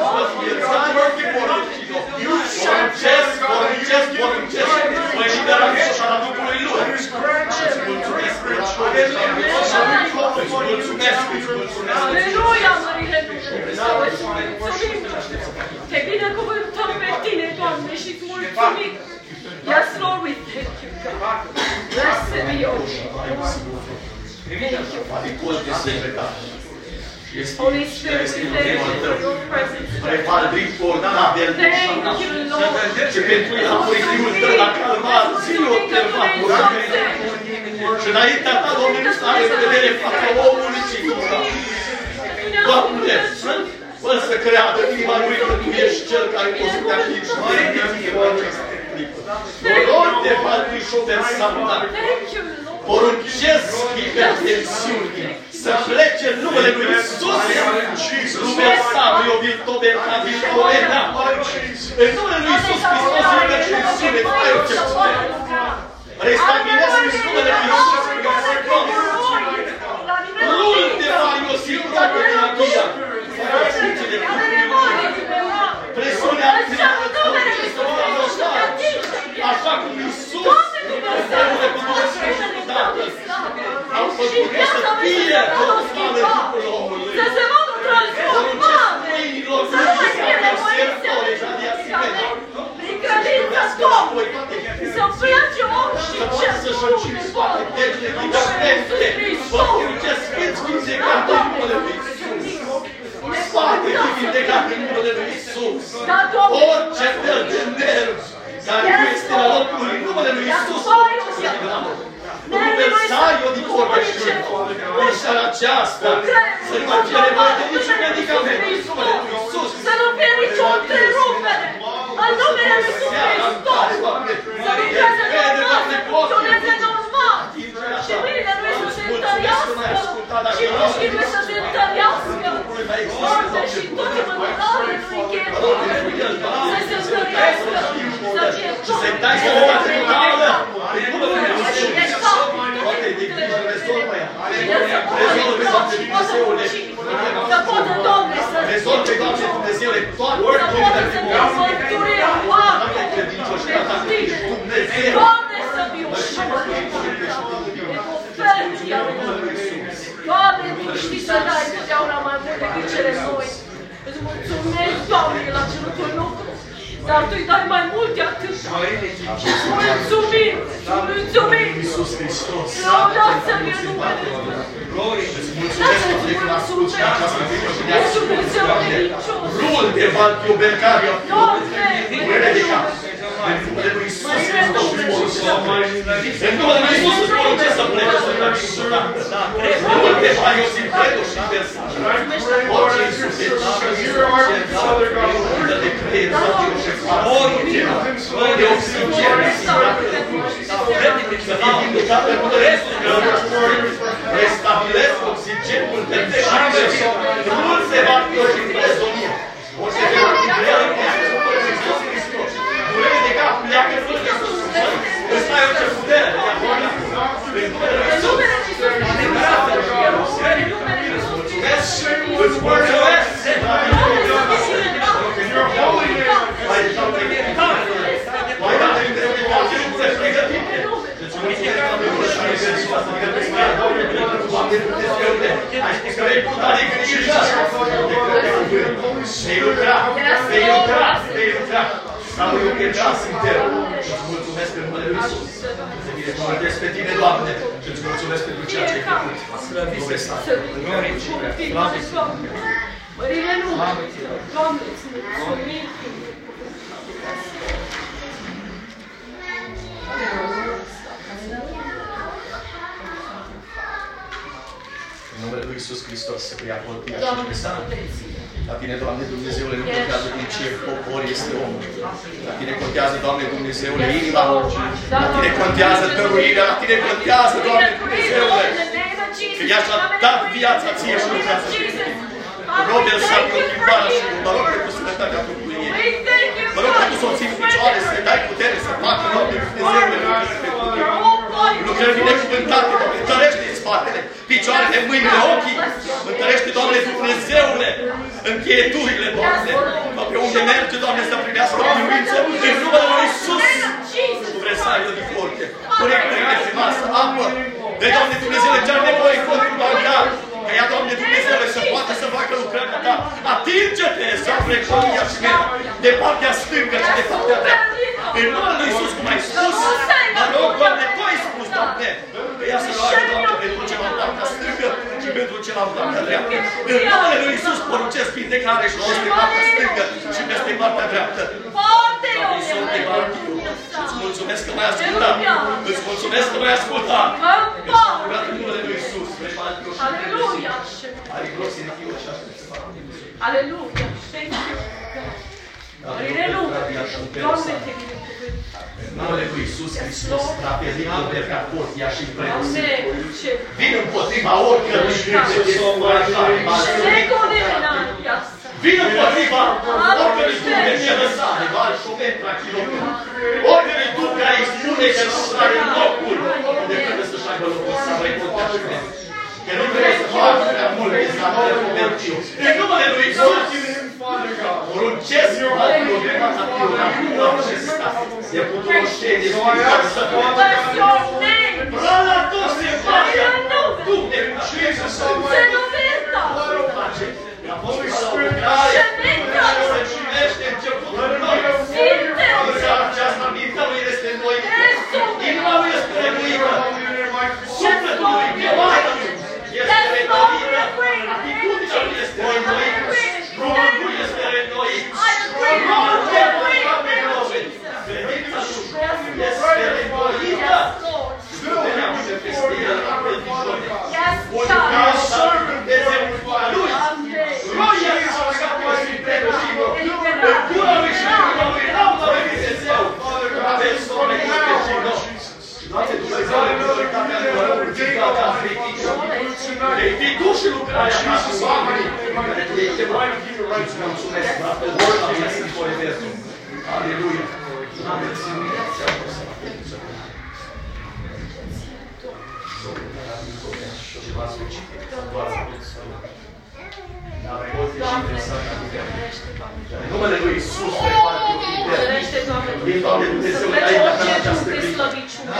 modului care trebuie, nici o restricție, sunet, să ai o victorie acum, nici o restricție, aversi locală să mai Quanto virtuosa Che bello Iisus mulțumesc Multă lume Nu mai amorți în numele Lui Iisus Poruncesc, poruncesc, poruncesc Mă eliberăm și la Duhului Lui Îți mulțumesc Îți mulțumesc, îți mulțumesc Aleluia, mările Dumnezeu, îți mulțumim. Te binecuvântăm pe tine, Doamne, și îți mulțumim. Yes, Lord, we thank you, God. Blessed be your name. Thank you, Adicol de secretar. Este Holy Spirit, we thank you for your presence. Prepar portabil Thank you, Lord. Și pentru el a fost Fiul tău la calvar, zi-o te va Și înaintea ta, Doamne, nu să are vedere fața omului, ci Doamne, fă să creadă în inima lui că Tu ești Cel care poți să te atingi mai Noroc de Fatru și o versanta. Thank you, Lord. Poruncesc hipertensiunii să plece în numele Lui Iisus. Lumea sa, Biovil Toberta, Viltorena. În numele Lui Iisus Hristos, hipertensiune, ai o ce spune. Restabilesc în numele Lui Iisus Hristos. Multe mari o sirotă de la Ghia. Sfințele Presiunea Așa cum Iisus împreună cu Duhul Sfânt Tatăl au făcut să fie transformare trupul omului. Să se vadă transformare. Să nu mai fie nevoie să prin credința Domnului. Să plece orice ce lume poate. Vă purce sfinți vindecat în numele Lui Iisus. Poate fi vindecat în numele Lui Iisus. Orice fel de nerv care nu este la locul în numele Lui Iisus. Versaio di Corbești. În seara aceasta să nu mai fie nevoie de niciun medicament. În numele Lui Iisus. Să nu fie nicio întrerupere. În numele Lui Iisus Hristos. Să lucreze normal, să funcționeze normal. Și mâinile Lui să se întărească. Și mușchii Lui să se întărească. Doamne, și toate mănânare Lui Ghetul. Să se întărească. Să fie Să-i dai toate. sănătate totală. În numele Lui Iisus. Toate de grijă rezolvă el să poată, să poată, Doamne, să... Rezolve, Doamne, Dumnezeule, toate lucrurile mărturie oameni de tine. Doamne, să mi ușoare ofertia Doamne, Tu știi să dai totdeauna mai mult decât cele noi. Îți mulțumesc, Doamne, la cerutul nostru. Dar Tu-i dai mai mult de atât. Mulțumim! Mulțumim! Iisus Hristos. Lăudați să fie numele Mulțumesc, Doamne, că asculti această privă de Ești Dumnezeu credincios. Rul de Valchio Bergario. Doamne, Durere de cap. În numele lui Iisus Hristos îți poruncesc să pleci. În numele lui Iisus îți poruncesc să pleci. Să pleci în Da, Nu te mai eu simt credul și versaj. Orice Iisus e Dă de cred, să fiu și Orice. De oxigen. Să fii vindecat în restul Restabilesc oxigenul în tăte și versaj. Nu se va fi o și prezonie. O să fie o dată în greu de toate lucrurile pregătite. Îți mulțumesc, Doamne, că și ai zis asta, că te mai Doamne, Doamne, Dumnezeule, ai spus că vei putea de gând și jas. Vei lucra, vei lucra, vei lucra. Sau eu că jas intern. Îți mulțumesc în numele Lui Iisus. Să binecuvântez pe tine, Doamne, și îți mulțumesc pentru ceea ce ai făcut. Doamne, stai. Mărire nu. Doamne, îți mulțumim. În numele Lui Iisus Hristos să preia păltia și Doamne, pe să La tine, Doamne Dumnezeule, nu contează din ce popor este omul. La tine contează, Doamne Dumnezeule, inima. La tine contează dăruirea, la tine contează, Doamne Dumnezeule. Că ea și-a dat viața ție și lucrează cu tine. Rog el să aibă schimbarea și mă rog pentru sănătatea trupului ei. Mă rog pentru să o ții în picioare, să-i dai putere, să facă, Doamne Dumnezeule, lucrări pe tine. Lucrări binecuvântate, Doamne, întărește în spatele, picioarele, mâinile, ochii. Întărește, Doamne Dumnezeule, încheieturile, Doamne. Ca pe unde merge, Doamne, să primească o biruință în numele Lui Iisus. Tu vreți să ai o diforte, corectările pe masă, apă. De Doamne Dumnezeule, ce are nevoie contul bancar. Ca ea, Doamne Dumnezeule, să poată să facă lucrarea ta. Atinge-te, Zabre, Colia și mea, de partea stângă și de partea dreaptă. În numele Lui Iisus, cum ai spus, mă rog, Doamne, Tu ai spus, Doamne, că ea să roage, Doamne, pentru ce la partea stângă și pentru ce la partea dreaptă. În numele Lui Iisus, poruncesc vindecare și peste partea stângă și peste partea dreaptă. Iisus de Bartiu, îți mulțumesc că m-ai ascultat. Îți mulțumesc că m-ai ascultat. Îți curat în numele Lui Iisus. Aleluia! Ai gros în fiul și așa se fac. Aleluia! Thank you. Mărire nu. Doamne, te binecuvânt. În numele Lui Iisus Hristos, trapezicul de capot, ia și preoții. Doamne, ce... Vin împotriva oricărui de descurajare. Vin împotriva oricărui duh de nelăsare, val șomen, trachilocul. Oricărui duh care îi spune că nu are locul unde trebuie să-și aibă locul să mai putea și Că nu trebuie să facă prea mult de zanare comerciu. În numele Lui Iisus, poruncesc Domnul de Matatiu, ca acum orice stat, de puturoșenie, spiritual să Rana toți se facă, Duh de ucizie să face. Ca Holy Spirit, să cimește începutul noi. În seara aceasta, mintea lui este înnoită. Inima lui este renuită. Sufletul lui, chemarea lui, este renuită. Atitudinea lui este renuită. Drumul lui este renuit. Drumul lui este renuit. Credința lui este renuită. Puterea lui peste el, în viziune. Un ca servant de zemnul lui. Roia să scape și predoșinul. În gura lui și în gura lui laudă lui Dumnezeu. Aveți Doamne Iisus și noi. Doamne Dumnezeu, gloritatea lui, gloritatea fericită. Vei tu și lucrarea ta și oamenii care te iei chemat. Îți mulțumesc, Tatăl, Doamne, sunt forever. Aleluia. Doamne, țin mine, ți-am pus să ceva specific. Doar să Dar pot ieși din sacra În numele Lui Iisus, pe partea Din Doamne Dumnezeu, ai dat în această clipă.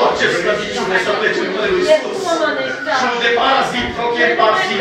Orice slăbiciune să plece în numele Lui Iisus. Și nu de parazit, roche parazit.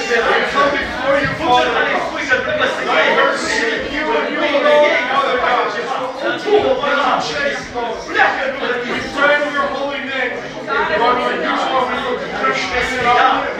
speranță. come before you, Tu cel care Father îi spui că trebuie să I iei mercy you and you alone, Father God. Duhul ăla pleacă în numele lui We Iisus. pray in your holy name. Lord, for you are the Christian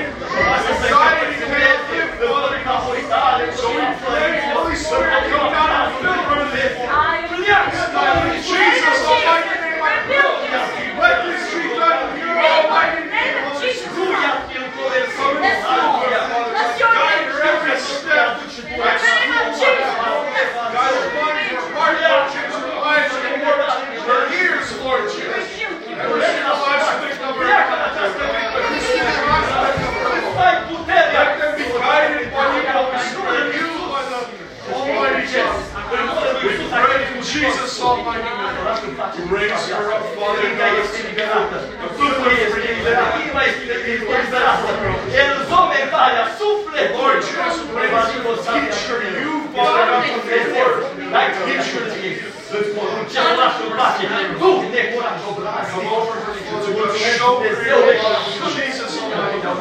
Jesus' almighty name. Raise her up, Father God. The Duhul este eliberat, inima este eliberată. El zometarea, suflet, Lord Jesus, pray that you will teach her, you, Father God, from your word. Dai teach her ție. Îți porunceam lasă în pace. Duh necurat, Come over her, Father God. Show her your love. In Jesus' almighty name.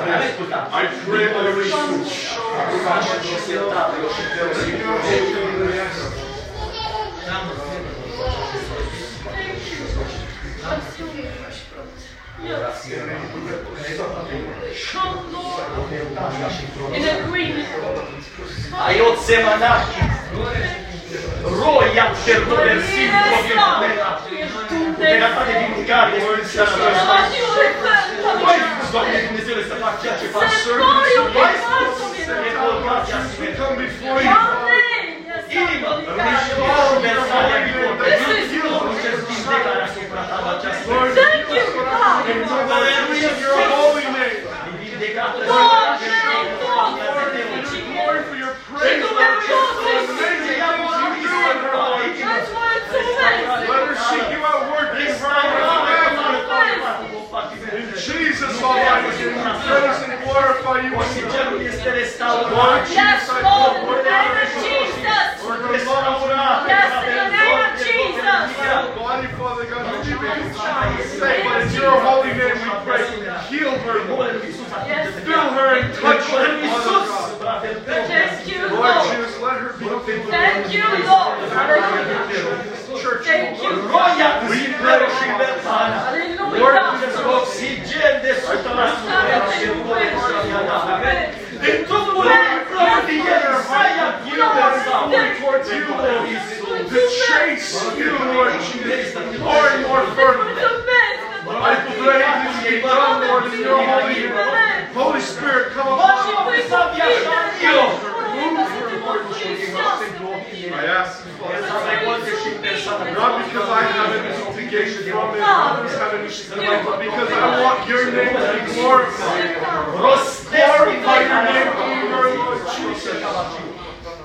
I pray, Lord Jesus, show her In agreement. Ai o semănași. Roi am cerut mersi Puterea ta de vindicare este în seara aceasta. Mai spus, Doamne Dumnezeule, să fac ceea ce fac. Mai spus să ne colgați We come before you, Inimă, mișcă conversarea viitorului. Eu porunțesc vindecarea asupra ta la această Lord. Thank you, God. In your holy name. vindecată. God, Glory for your praise, Lord Jesus. For the amazing things you do in her life. That's why it's so amazing. Let her seek you out working in her life. In Jesus' almighty name, we praise and glorify you. Cerul este restaurat. Lord Yes, Jesus, I Lord, in pray the name of Jesus. Lord, restaurat. Yes, in the name of Jesus. Body, Father God, that you may say, but in your holy name we pray. Heal her, Lord. Yes, Fill her and touch her, Father God. Thank you, Lord Lord. Jesus, let her be filled Thank you, Lord. Hallelujah. church. Thank you. Roia cu liberă și versană. Lord, Hallelujah. îți oxigen de 100%. Din trupul lui din el, saia universal. Towards you, Lord. To chase you, Lord Jesus. More and more fervently. I pray this be done, Lord, in your holy name. Holy Spirit, come upon us. I ask you, Father, not because I have anything to gain from it, not because I have anything, but because I want your name to be glorified. Glorify your name over, Lord Jesus.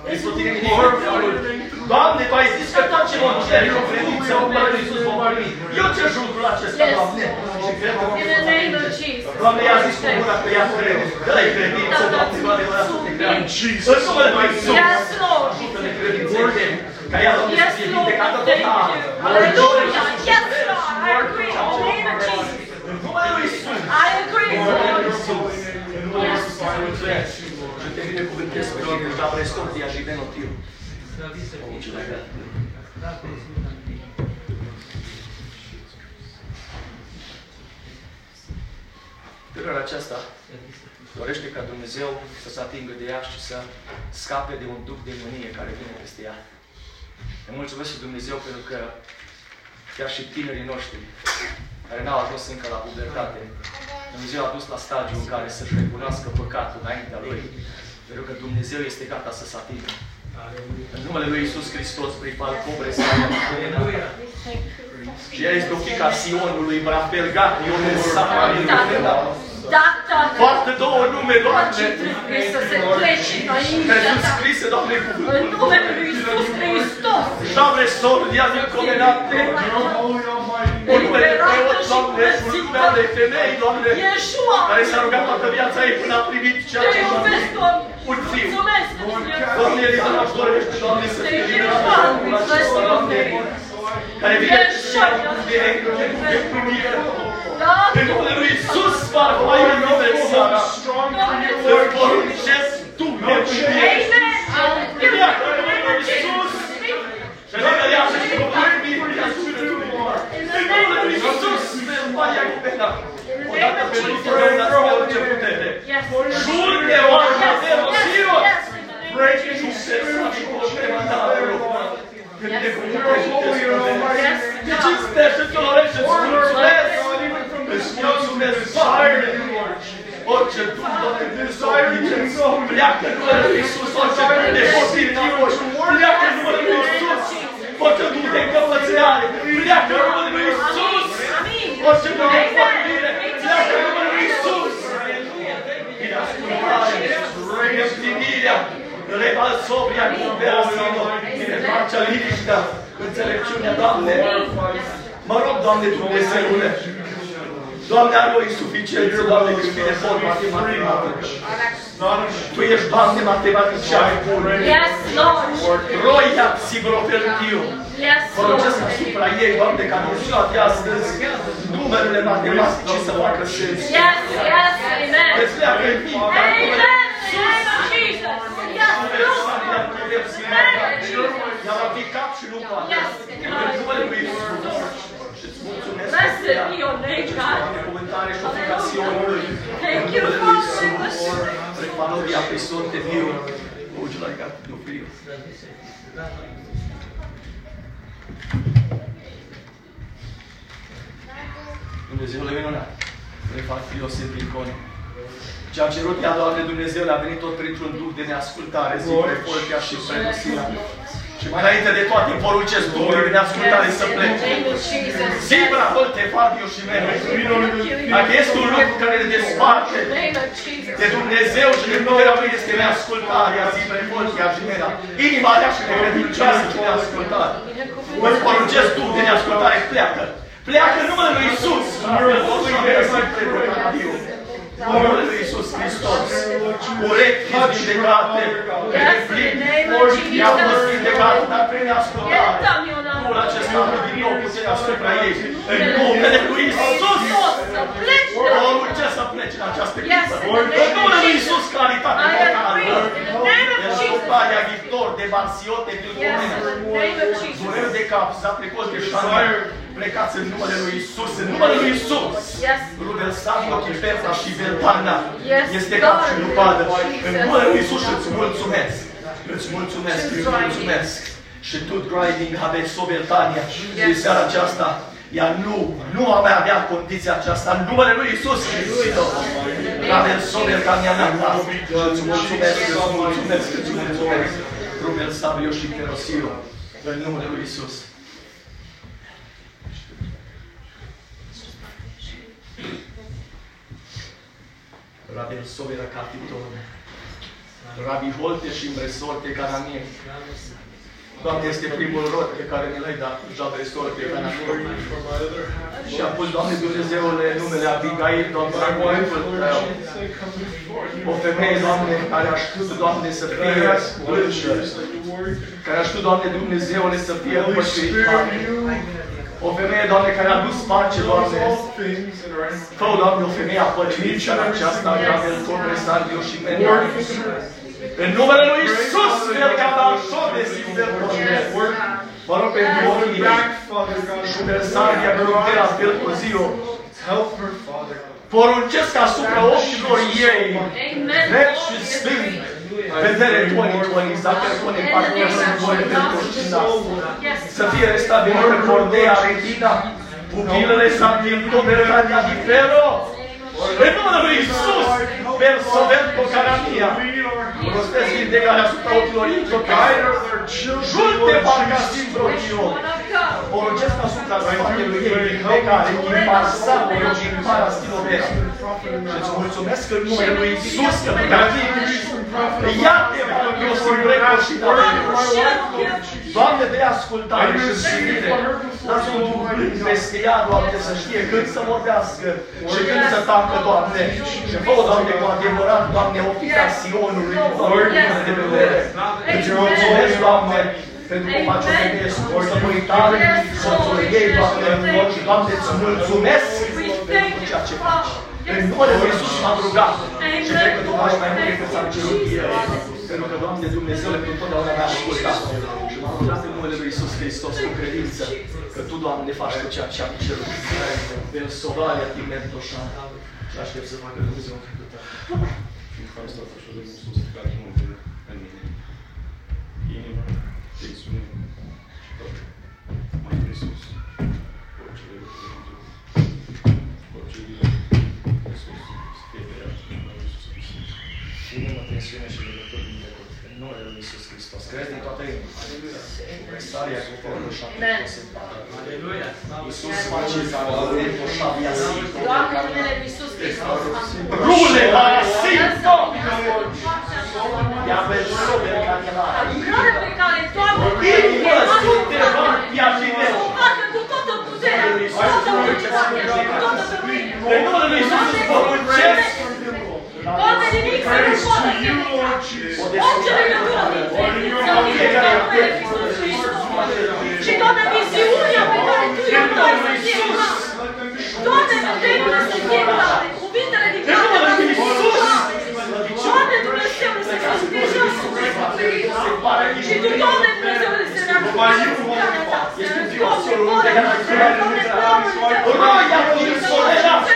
Glorify your name through Doamne, Tu ai zis că tot ce vom cere cu credință în numele Lui Iisus vom primi. Eu cer lucrul acesta, Yes. Doamne, și cred că In the name of Jesus. Doamne, i-a zis cu mâna că ea crede. Dă-i credință, Doamne, cu adevărat să te creadă. Jesus' În numele Lui Iisus. Yes, Lord. Ajută-ne credință. Ca ea, Doamne, să Yes, fie Lord. vindecată Thank total. you. Hallelujah. Yes, Lord. I agree. In the name of Jesus. În numele Lui Isus. I agree, Lord. În numele Lui Isus. Mulțumesc. Și te binecuvântez pe Lord, deja prestor dia și denotiu. Tânăra aceasta dorește ca Dumnezeu să se atingă de ea și să scape de un duc de mânie care vine peste ea. Îi mulțumesc și Dumnezeu pentru că chiar și tinerii noștri care n-au ajuns încă la pubertate, Dumnezeu a dus la stadiul în care să-și recunoască păcatul înaintea Lui, pentru că Dumnezeu este gata să se atingă. În numele Lui Isus Hristos, prin palcobre, să și ea este o fică a Sionului, Brapelgat, Ionel Samaria, Da, da, Poartă două nume, Doamne, Trebuie să se plece înaintea care sunt ta. scrise, Doamne, În cuvântul. numele Lui Iisus Hristos. Doamne, sordia din comenate, un nume de preot, Doamne, un nume de femei, Doamne, Yeshua. care s-a rugat toată viața ei până a primit ceea Te ce a iubesc, Doamne. Un fiu. Mulțumesc, Doamne, Eliza își dorește, Doamne, să fie liberată de omul acesta, Doamne, care vine și de de primire. În numele Lui Iisus, Sfântul, mai în numele Sara, îți poruncesc tu, nebunie. Pleacă în numele Lui Iisus. Și liberează și copilul sufletului. În numele Lui Iisus, Maria Cupena. Odată pentru totdeauna spre orice putere. Jur de oameni de Rosio. Nu se face cu o tremandară. Cât de cuvânt Te cinstește, te dorește, îți mulțumesc. Îți mulțumesc, Doamne. Orice duh, Doamne, de soarnice, pleacă în numele Lui Iisus, orice duh de pozitivă, pleacă în numele Lui Iisus. Orice duh de încăpățânare, pleacă în numele Lui Iisus. Orice duh de vorbire, pleacă în numele Lui Iisus. Din ascultare, reîmplinirea, revalsobria, conversino, din pacea, liniștea, înțelepciunea, Doamne. Mă rog, Doamne Dumnezeule, Doamne, are o insuficiență, Doamne, când vine vorba de matematică. Tu ești, Doamne, matematician bun. Yes, Lord. Roia psigrofertiu. Yes, Folosesc Lord. asupra ei, Doamne, ca în ziua de astăzi, numerele matematice să facă sens. Yes, yes, amen. Îți pleacă în minte. Amen. In the name of Jesus. Yes, Lord. Ea va fi cap și nu coadă. Yes, În numele Lui Iisus. Și îți mulțumesc pentru Blessed ea. be your name, Și God. binecuvântare și ofica Sionului. Thank În you, numele Lui Father. Iisus. Prepanoria pe sonte Dio. Would you like that to do for you? Dumnezeule minunat, le fac Iosif Icon. Ce a cerut ea, Doamne Dumnezeu, le-a venit tot printr-un duh de neascultare, zi prefoltea și prelusirea. Și mai înainte de toate, poruncesc Duhului de neascultare să In the plece. name of Jesus. Zibra, volte, Fabio și mele. Dacă este un lucru care ne desparte In the name of Jesus. de Dumnezeu și de puterea Lui este neascultarea, zi prefoltea și mele. Inima rea și necredincioasă și neascultare. Îți poruncesc tu de neascultare, pleacă. Pleacă în numele Lui Isus. Domnul Iisus, în numele Lui Iisus Hristos. Urechi vindecate. Yes, in the name of Ea a fost Jesus. vindecată, dar prin neascultare. Iertă-mi, Ioana. Duhul acesta are din nou puterea asupra ei. În numele Lui Isus. Hristos să plece de la Orice să plece în această Yes, clipă. in the name În numele of Lui Jesus. Isus, claritate I agree. vocală. In the name of El a Jesus. Soparia Victor de Barsiote Yes, in Vilcomena. the name of Jesus. Dureri de cap, zapricos de șană. Plecați în numele Lui Isus, în numele Lui Isus. Yes. Rudel Savio, Chipetra și Veltana. Yes, Este cap și God. nu padă. Jesus. În numele Lui Isus îți mulțumesc. Îți mulțumesc, Just îți grinding. mulțumesc. Și tot grinding aveți Sobertania. Și Yes. seara aceasta, ea nu, nu a mai avea condiția aceasta. În numele Lui Isus Hristos. Avem Sobertania nata. Îți mulțumesc, îți mulțumesc, îți mulțumesc. Rubel Sabio și Kerosio. În numele Lui Isus. Rabel Sobera Capitone. Rabi Holte și Mbresorte Caramie. Doamne, este primul rod pe care mi l-ai dat, Doamne, este oră pe care am For you for my other Și a pus, Doamne Dumnezeule, numele Abigail, Doamne, la cuvântul Lord Tău. Jesus, I come before you. O femeie, Doamne, care a știut, Doamne, să That fie I ask, Lord blândă, Jesus, that you work. care a știut, Doamne Dumnezeule, să fie Holy împășuritoare. Spirit, you O femeie, Doamne, care a dus pace, knows Doamne. all things that are in Fă, Doamne, o femeie apăcită în aceasta, Doamne, în tot restartul și pentru În numele Lui Iisus, El ca la șor de Sfântul Părintesc. Mă rog pentru ochii ei. back, Father God. Și Versalia, Bruntea, Pelcozio. Help her, Father God. Poruncesc asupra ochilor ei. Amen. Drept și stâng. Vedere 2020, dacă pune partea să voi de conștiința. Yes. Să fie restabilită Cordea, Retina, pupilele să fie toberania di ferro. În numele Lui Iisus, versoverto caramia. Rostesc vindecarea asupra ochilor intocare. Junte parca simbrochio. Poruncesc asupra spatelui ei vindecare, impasa, impara stilovera. Și îți mulțumesc în numele Lui Iisus că tu David, ia-te, Valgio, Simbreco și David. Doamne, de ascultare și zilire. Lasă un cuvânt peste ea, Doamne, să știe când să vorbească și când să tacă, Doamne. Și fă Doamne, cu adevărat, Doamne, o fica Sionului, Doamne, de vedere. Îți mulțumesc, Doamne, pentru că faci o femeie săpăritare, soțul ei, Doamne, și Doamne, îți mulțumesc pentru ceea ce faci. În numele Lui Iisus m-am rugat și cred că Tu faci mai mult decât s-am cerut eu. Pentru că, Doamne Dumnezeule, pentru totdeauna mi-a ascultat. Și m-am rugat în numele Lui Iisus Hristos cu credință că Tu, Doamne, faci cu ceea ce am cerut. Pentru sovarea Timento și și aștept să facă Dumnezeu în fiecare tău. Fiindcă am stat așa de mult sus care multe în mine. Inima, tensiune și toate. Mai presus. Orice le lucruri Orice le presus. Să fie pe ea. În numele Lui Iisus Hristos. Inimă, tensiune și legături din trecut. În numele Lui Iisus Hristos. Crezi din toată inima. Starea cu porul și Amen. Aleluia. Iisus face ca o șabia zi. Doamne, în numele Lui Iisus Hristos. Rule la Sinto! Ia Ia pe sobe ca de la Lucrarea pe care Doamne Inimă, sute, vantia și să o facă cu toată puterea, cu toată autoritatea și cu toată domnia. În numele Lui Iisus îți poruncesc Father, we praise to you, Lord Jesus. For your Чи то не візіює, ми гарантуємо той сидів Хто не дитину на сидів брали? У вітера віддали на Чорне туди силися, що біжав Чи до того не призилися на Хто не помилиться, хто не помилиться,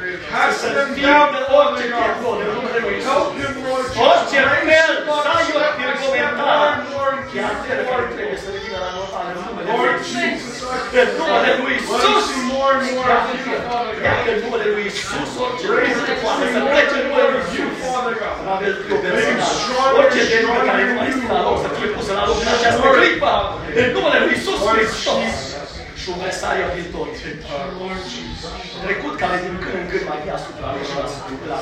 Lui Iisus în numele Lui Iisus iată în numele Lui Iisus orice lucru poate să plece în numele Lui Iisus la orice demon care nu mai este la loc să fie pusă la loc în această clipă în numele Lui Iisus Hristos și umesarea din tot trecut care din când în când mai ia asupra lui și asupra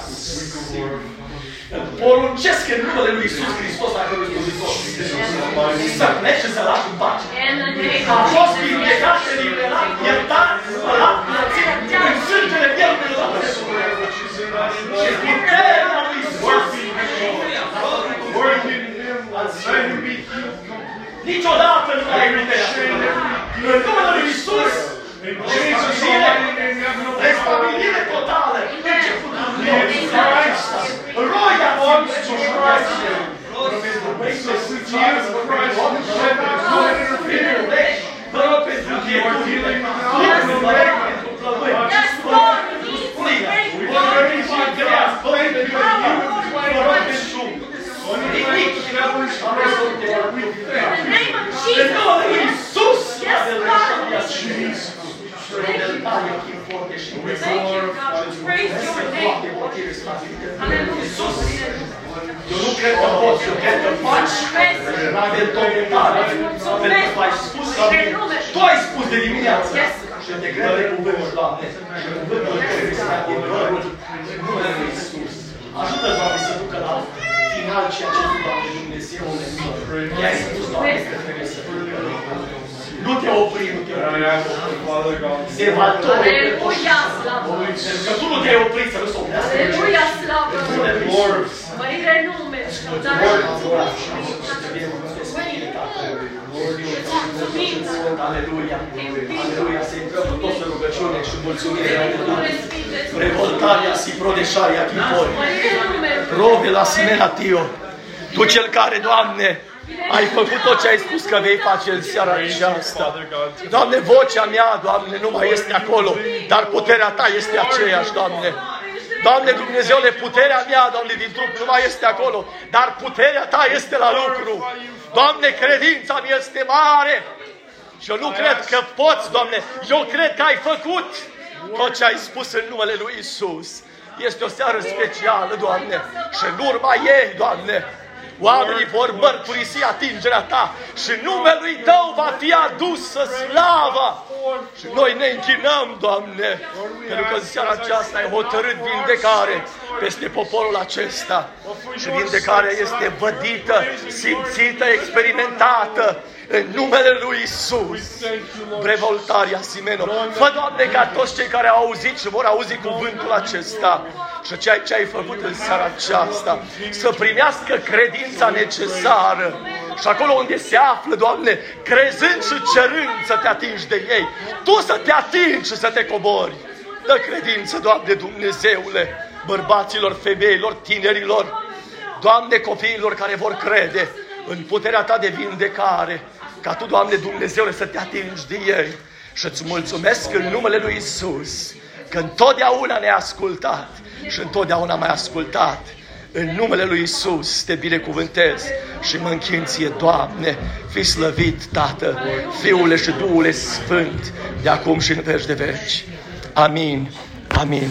Poruncesc în numele Lui Iisus Hristos a cărui Dumnezeu să plece și să lași în pace. In the name A of fost Jesus. vindecat, eliberat, iertat, spălat, plățit în sângele Mielului Dumnezeu. Și puterea lui Iisus niciodată nu mai puterea. În numele lui Iisus Zile, restabilire totală, începutul vieții aceasta. Roia Vă rog pentru pieturile, vă rog pentru plămâni, Yes, vă rog Lord. pentru We splină, pray, vă rog Lord, pentru for greaz, vă rog pentru power, iubire, glory, vă rog and pentru nimic. Am răspuns de In the name of În Jesus. Eu nu cred că poți, eu cred că faci mai de totale, pentru că ai spus sau tu ai spus de dimineață. Și te cred de cuvântul, Doamne, și cuvântul trebuie să ai adevărul numele Lui Iisus. Ajută, Doamne, să ducă la final ceea ce tu, Doamne, Dumnezeule, i-ai spus, Doamne, că trebuie să ducă. Nu te opri, nu te opri. Se va întoarce. Aleluia, slavă! Pentru că tu nu te-ai oprit să nu se oprească. Aleluia, slavă! Lord. Mărire nume! Aleluia! Aleluia! Să intrăm în toată rugăciune și mulțumire la Dumnezeu. Revoltarea si prodesciaia chi poi. Rove la simena Tio. Tu cel care, Doamne, ai făcut tot ce ai spus că vei face în seara aceasta. Doamne, vocea mea, Doamne, nu mai este acolo, dar puterea Ta este aceeași, Doamne. Doamne Dumnezeule, puterea mea, Doamne, din trup nu mai este acolo, dar puterea Ta este la lucru. Doamne, credința mi este mare. Și eu nu cred că poți, Doamne, eu cred că ai făcut tot ce ai spus în numele Lui Isus. Este o seară specială, Doamne, și în urma ei, Doamne, Oamenii vor mărturisi atingerea ta și numelui tău va fi adusă slava. Și noi ne închinăm, Doamne, pentru că în seara aceasta ai hotărât vindecare peste poporul acesta. Și vindecarea este vădită, simțită, experimentată în numele lui Isus. Revoltarea Simeno. Fă, Doamne, ca toți cei care au auzit și vor auzi cuvântul acesta și ceea ce ai făcut în seara aceasta, să primească credința necesară. Și acolo unde se află, Doamne, crezând și cerând să te atingi de ei, Tu să te atingi și să te cobori. Dă credință, Doamne Dumnezeule, bărbaților, femeilor, tinerilor, Doamne, copiilor care vor crede în puterea Ta de vindecare, ca Tu, Doamne Dumnezeule, să te atingi de ei. Și îți mulțumesc în numele Lui Isus, că întotdeauna ne-a ascultat și întotdeauna mai ascultat. În numele Lui Isus te binecuvântez și mă închin ție, Doamne, fi slăvit, Tată, Fiule și Duhule Sfânt, de acum și în veci de veci. Amin. Amin.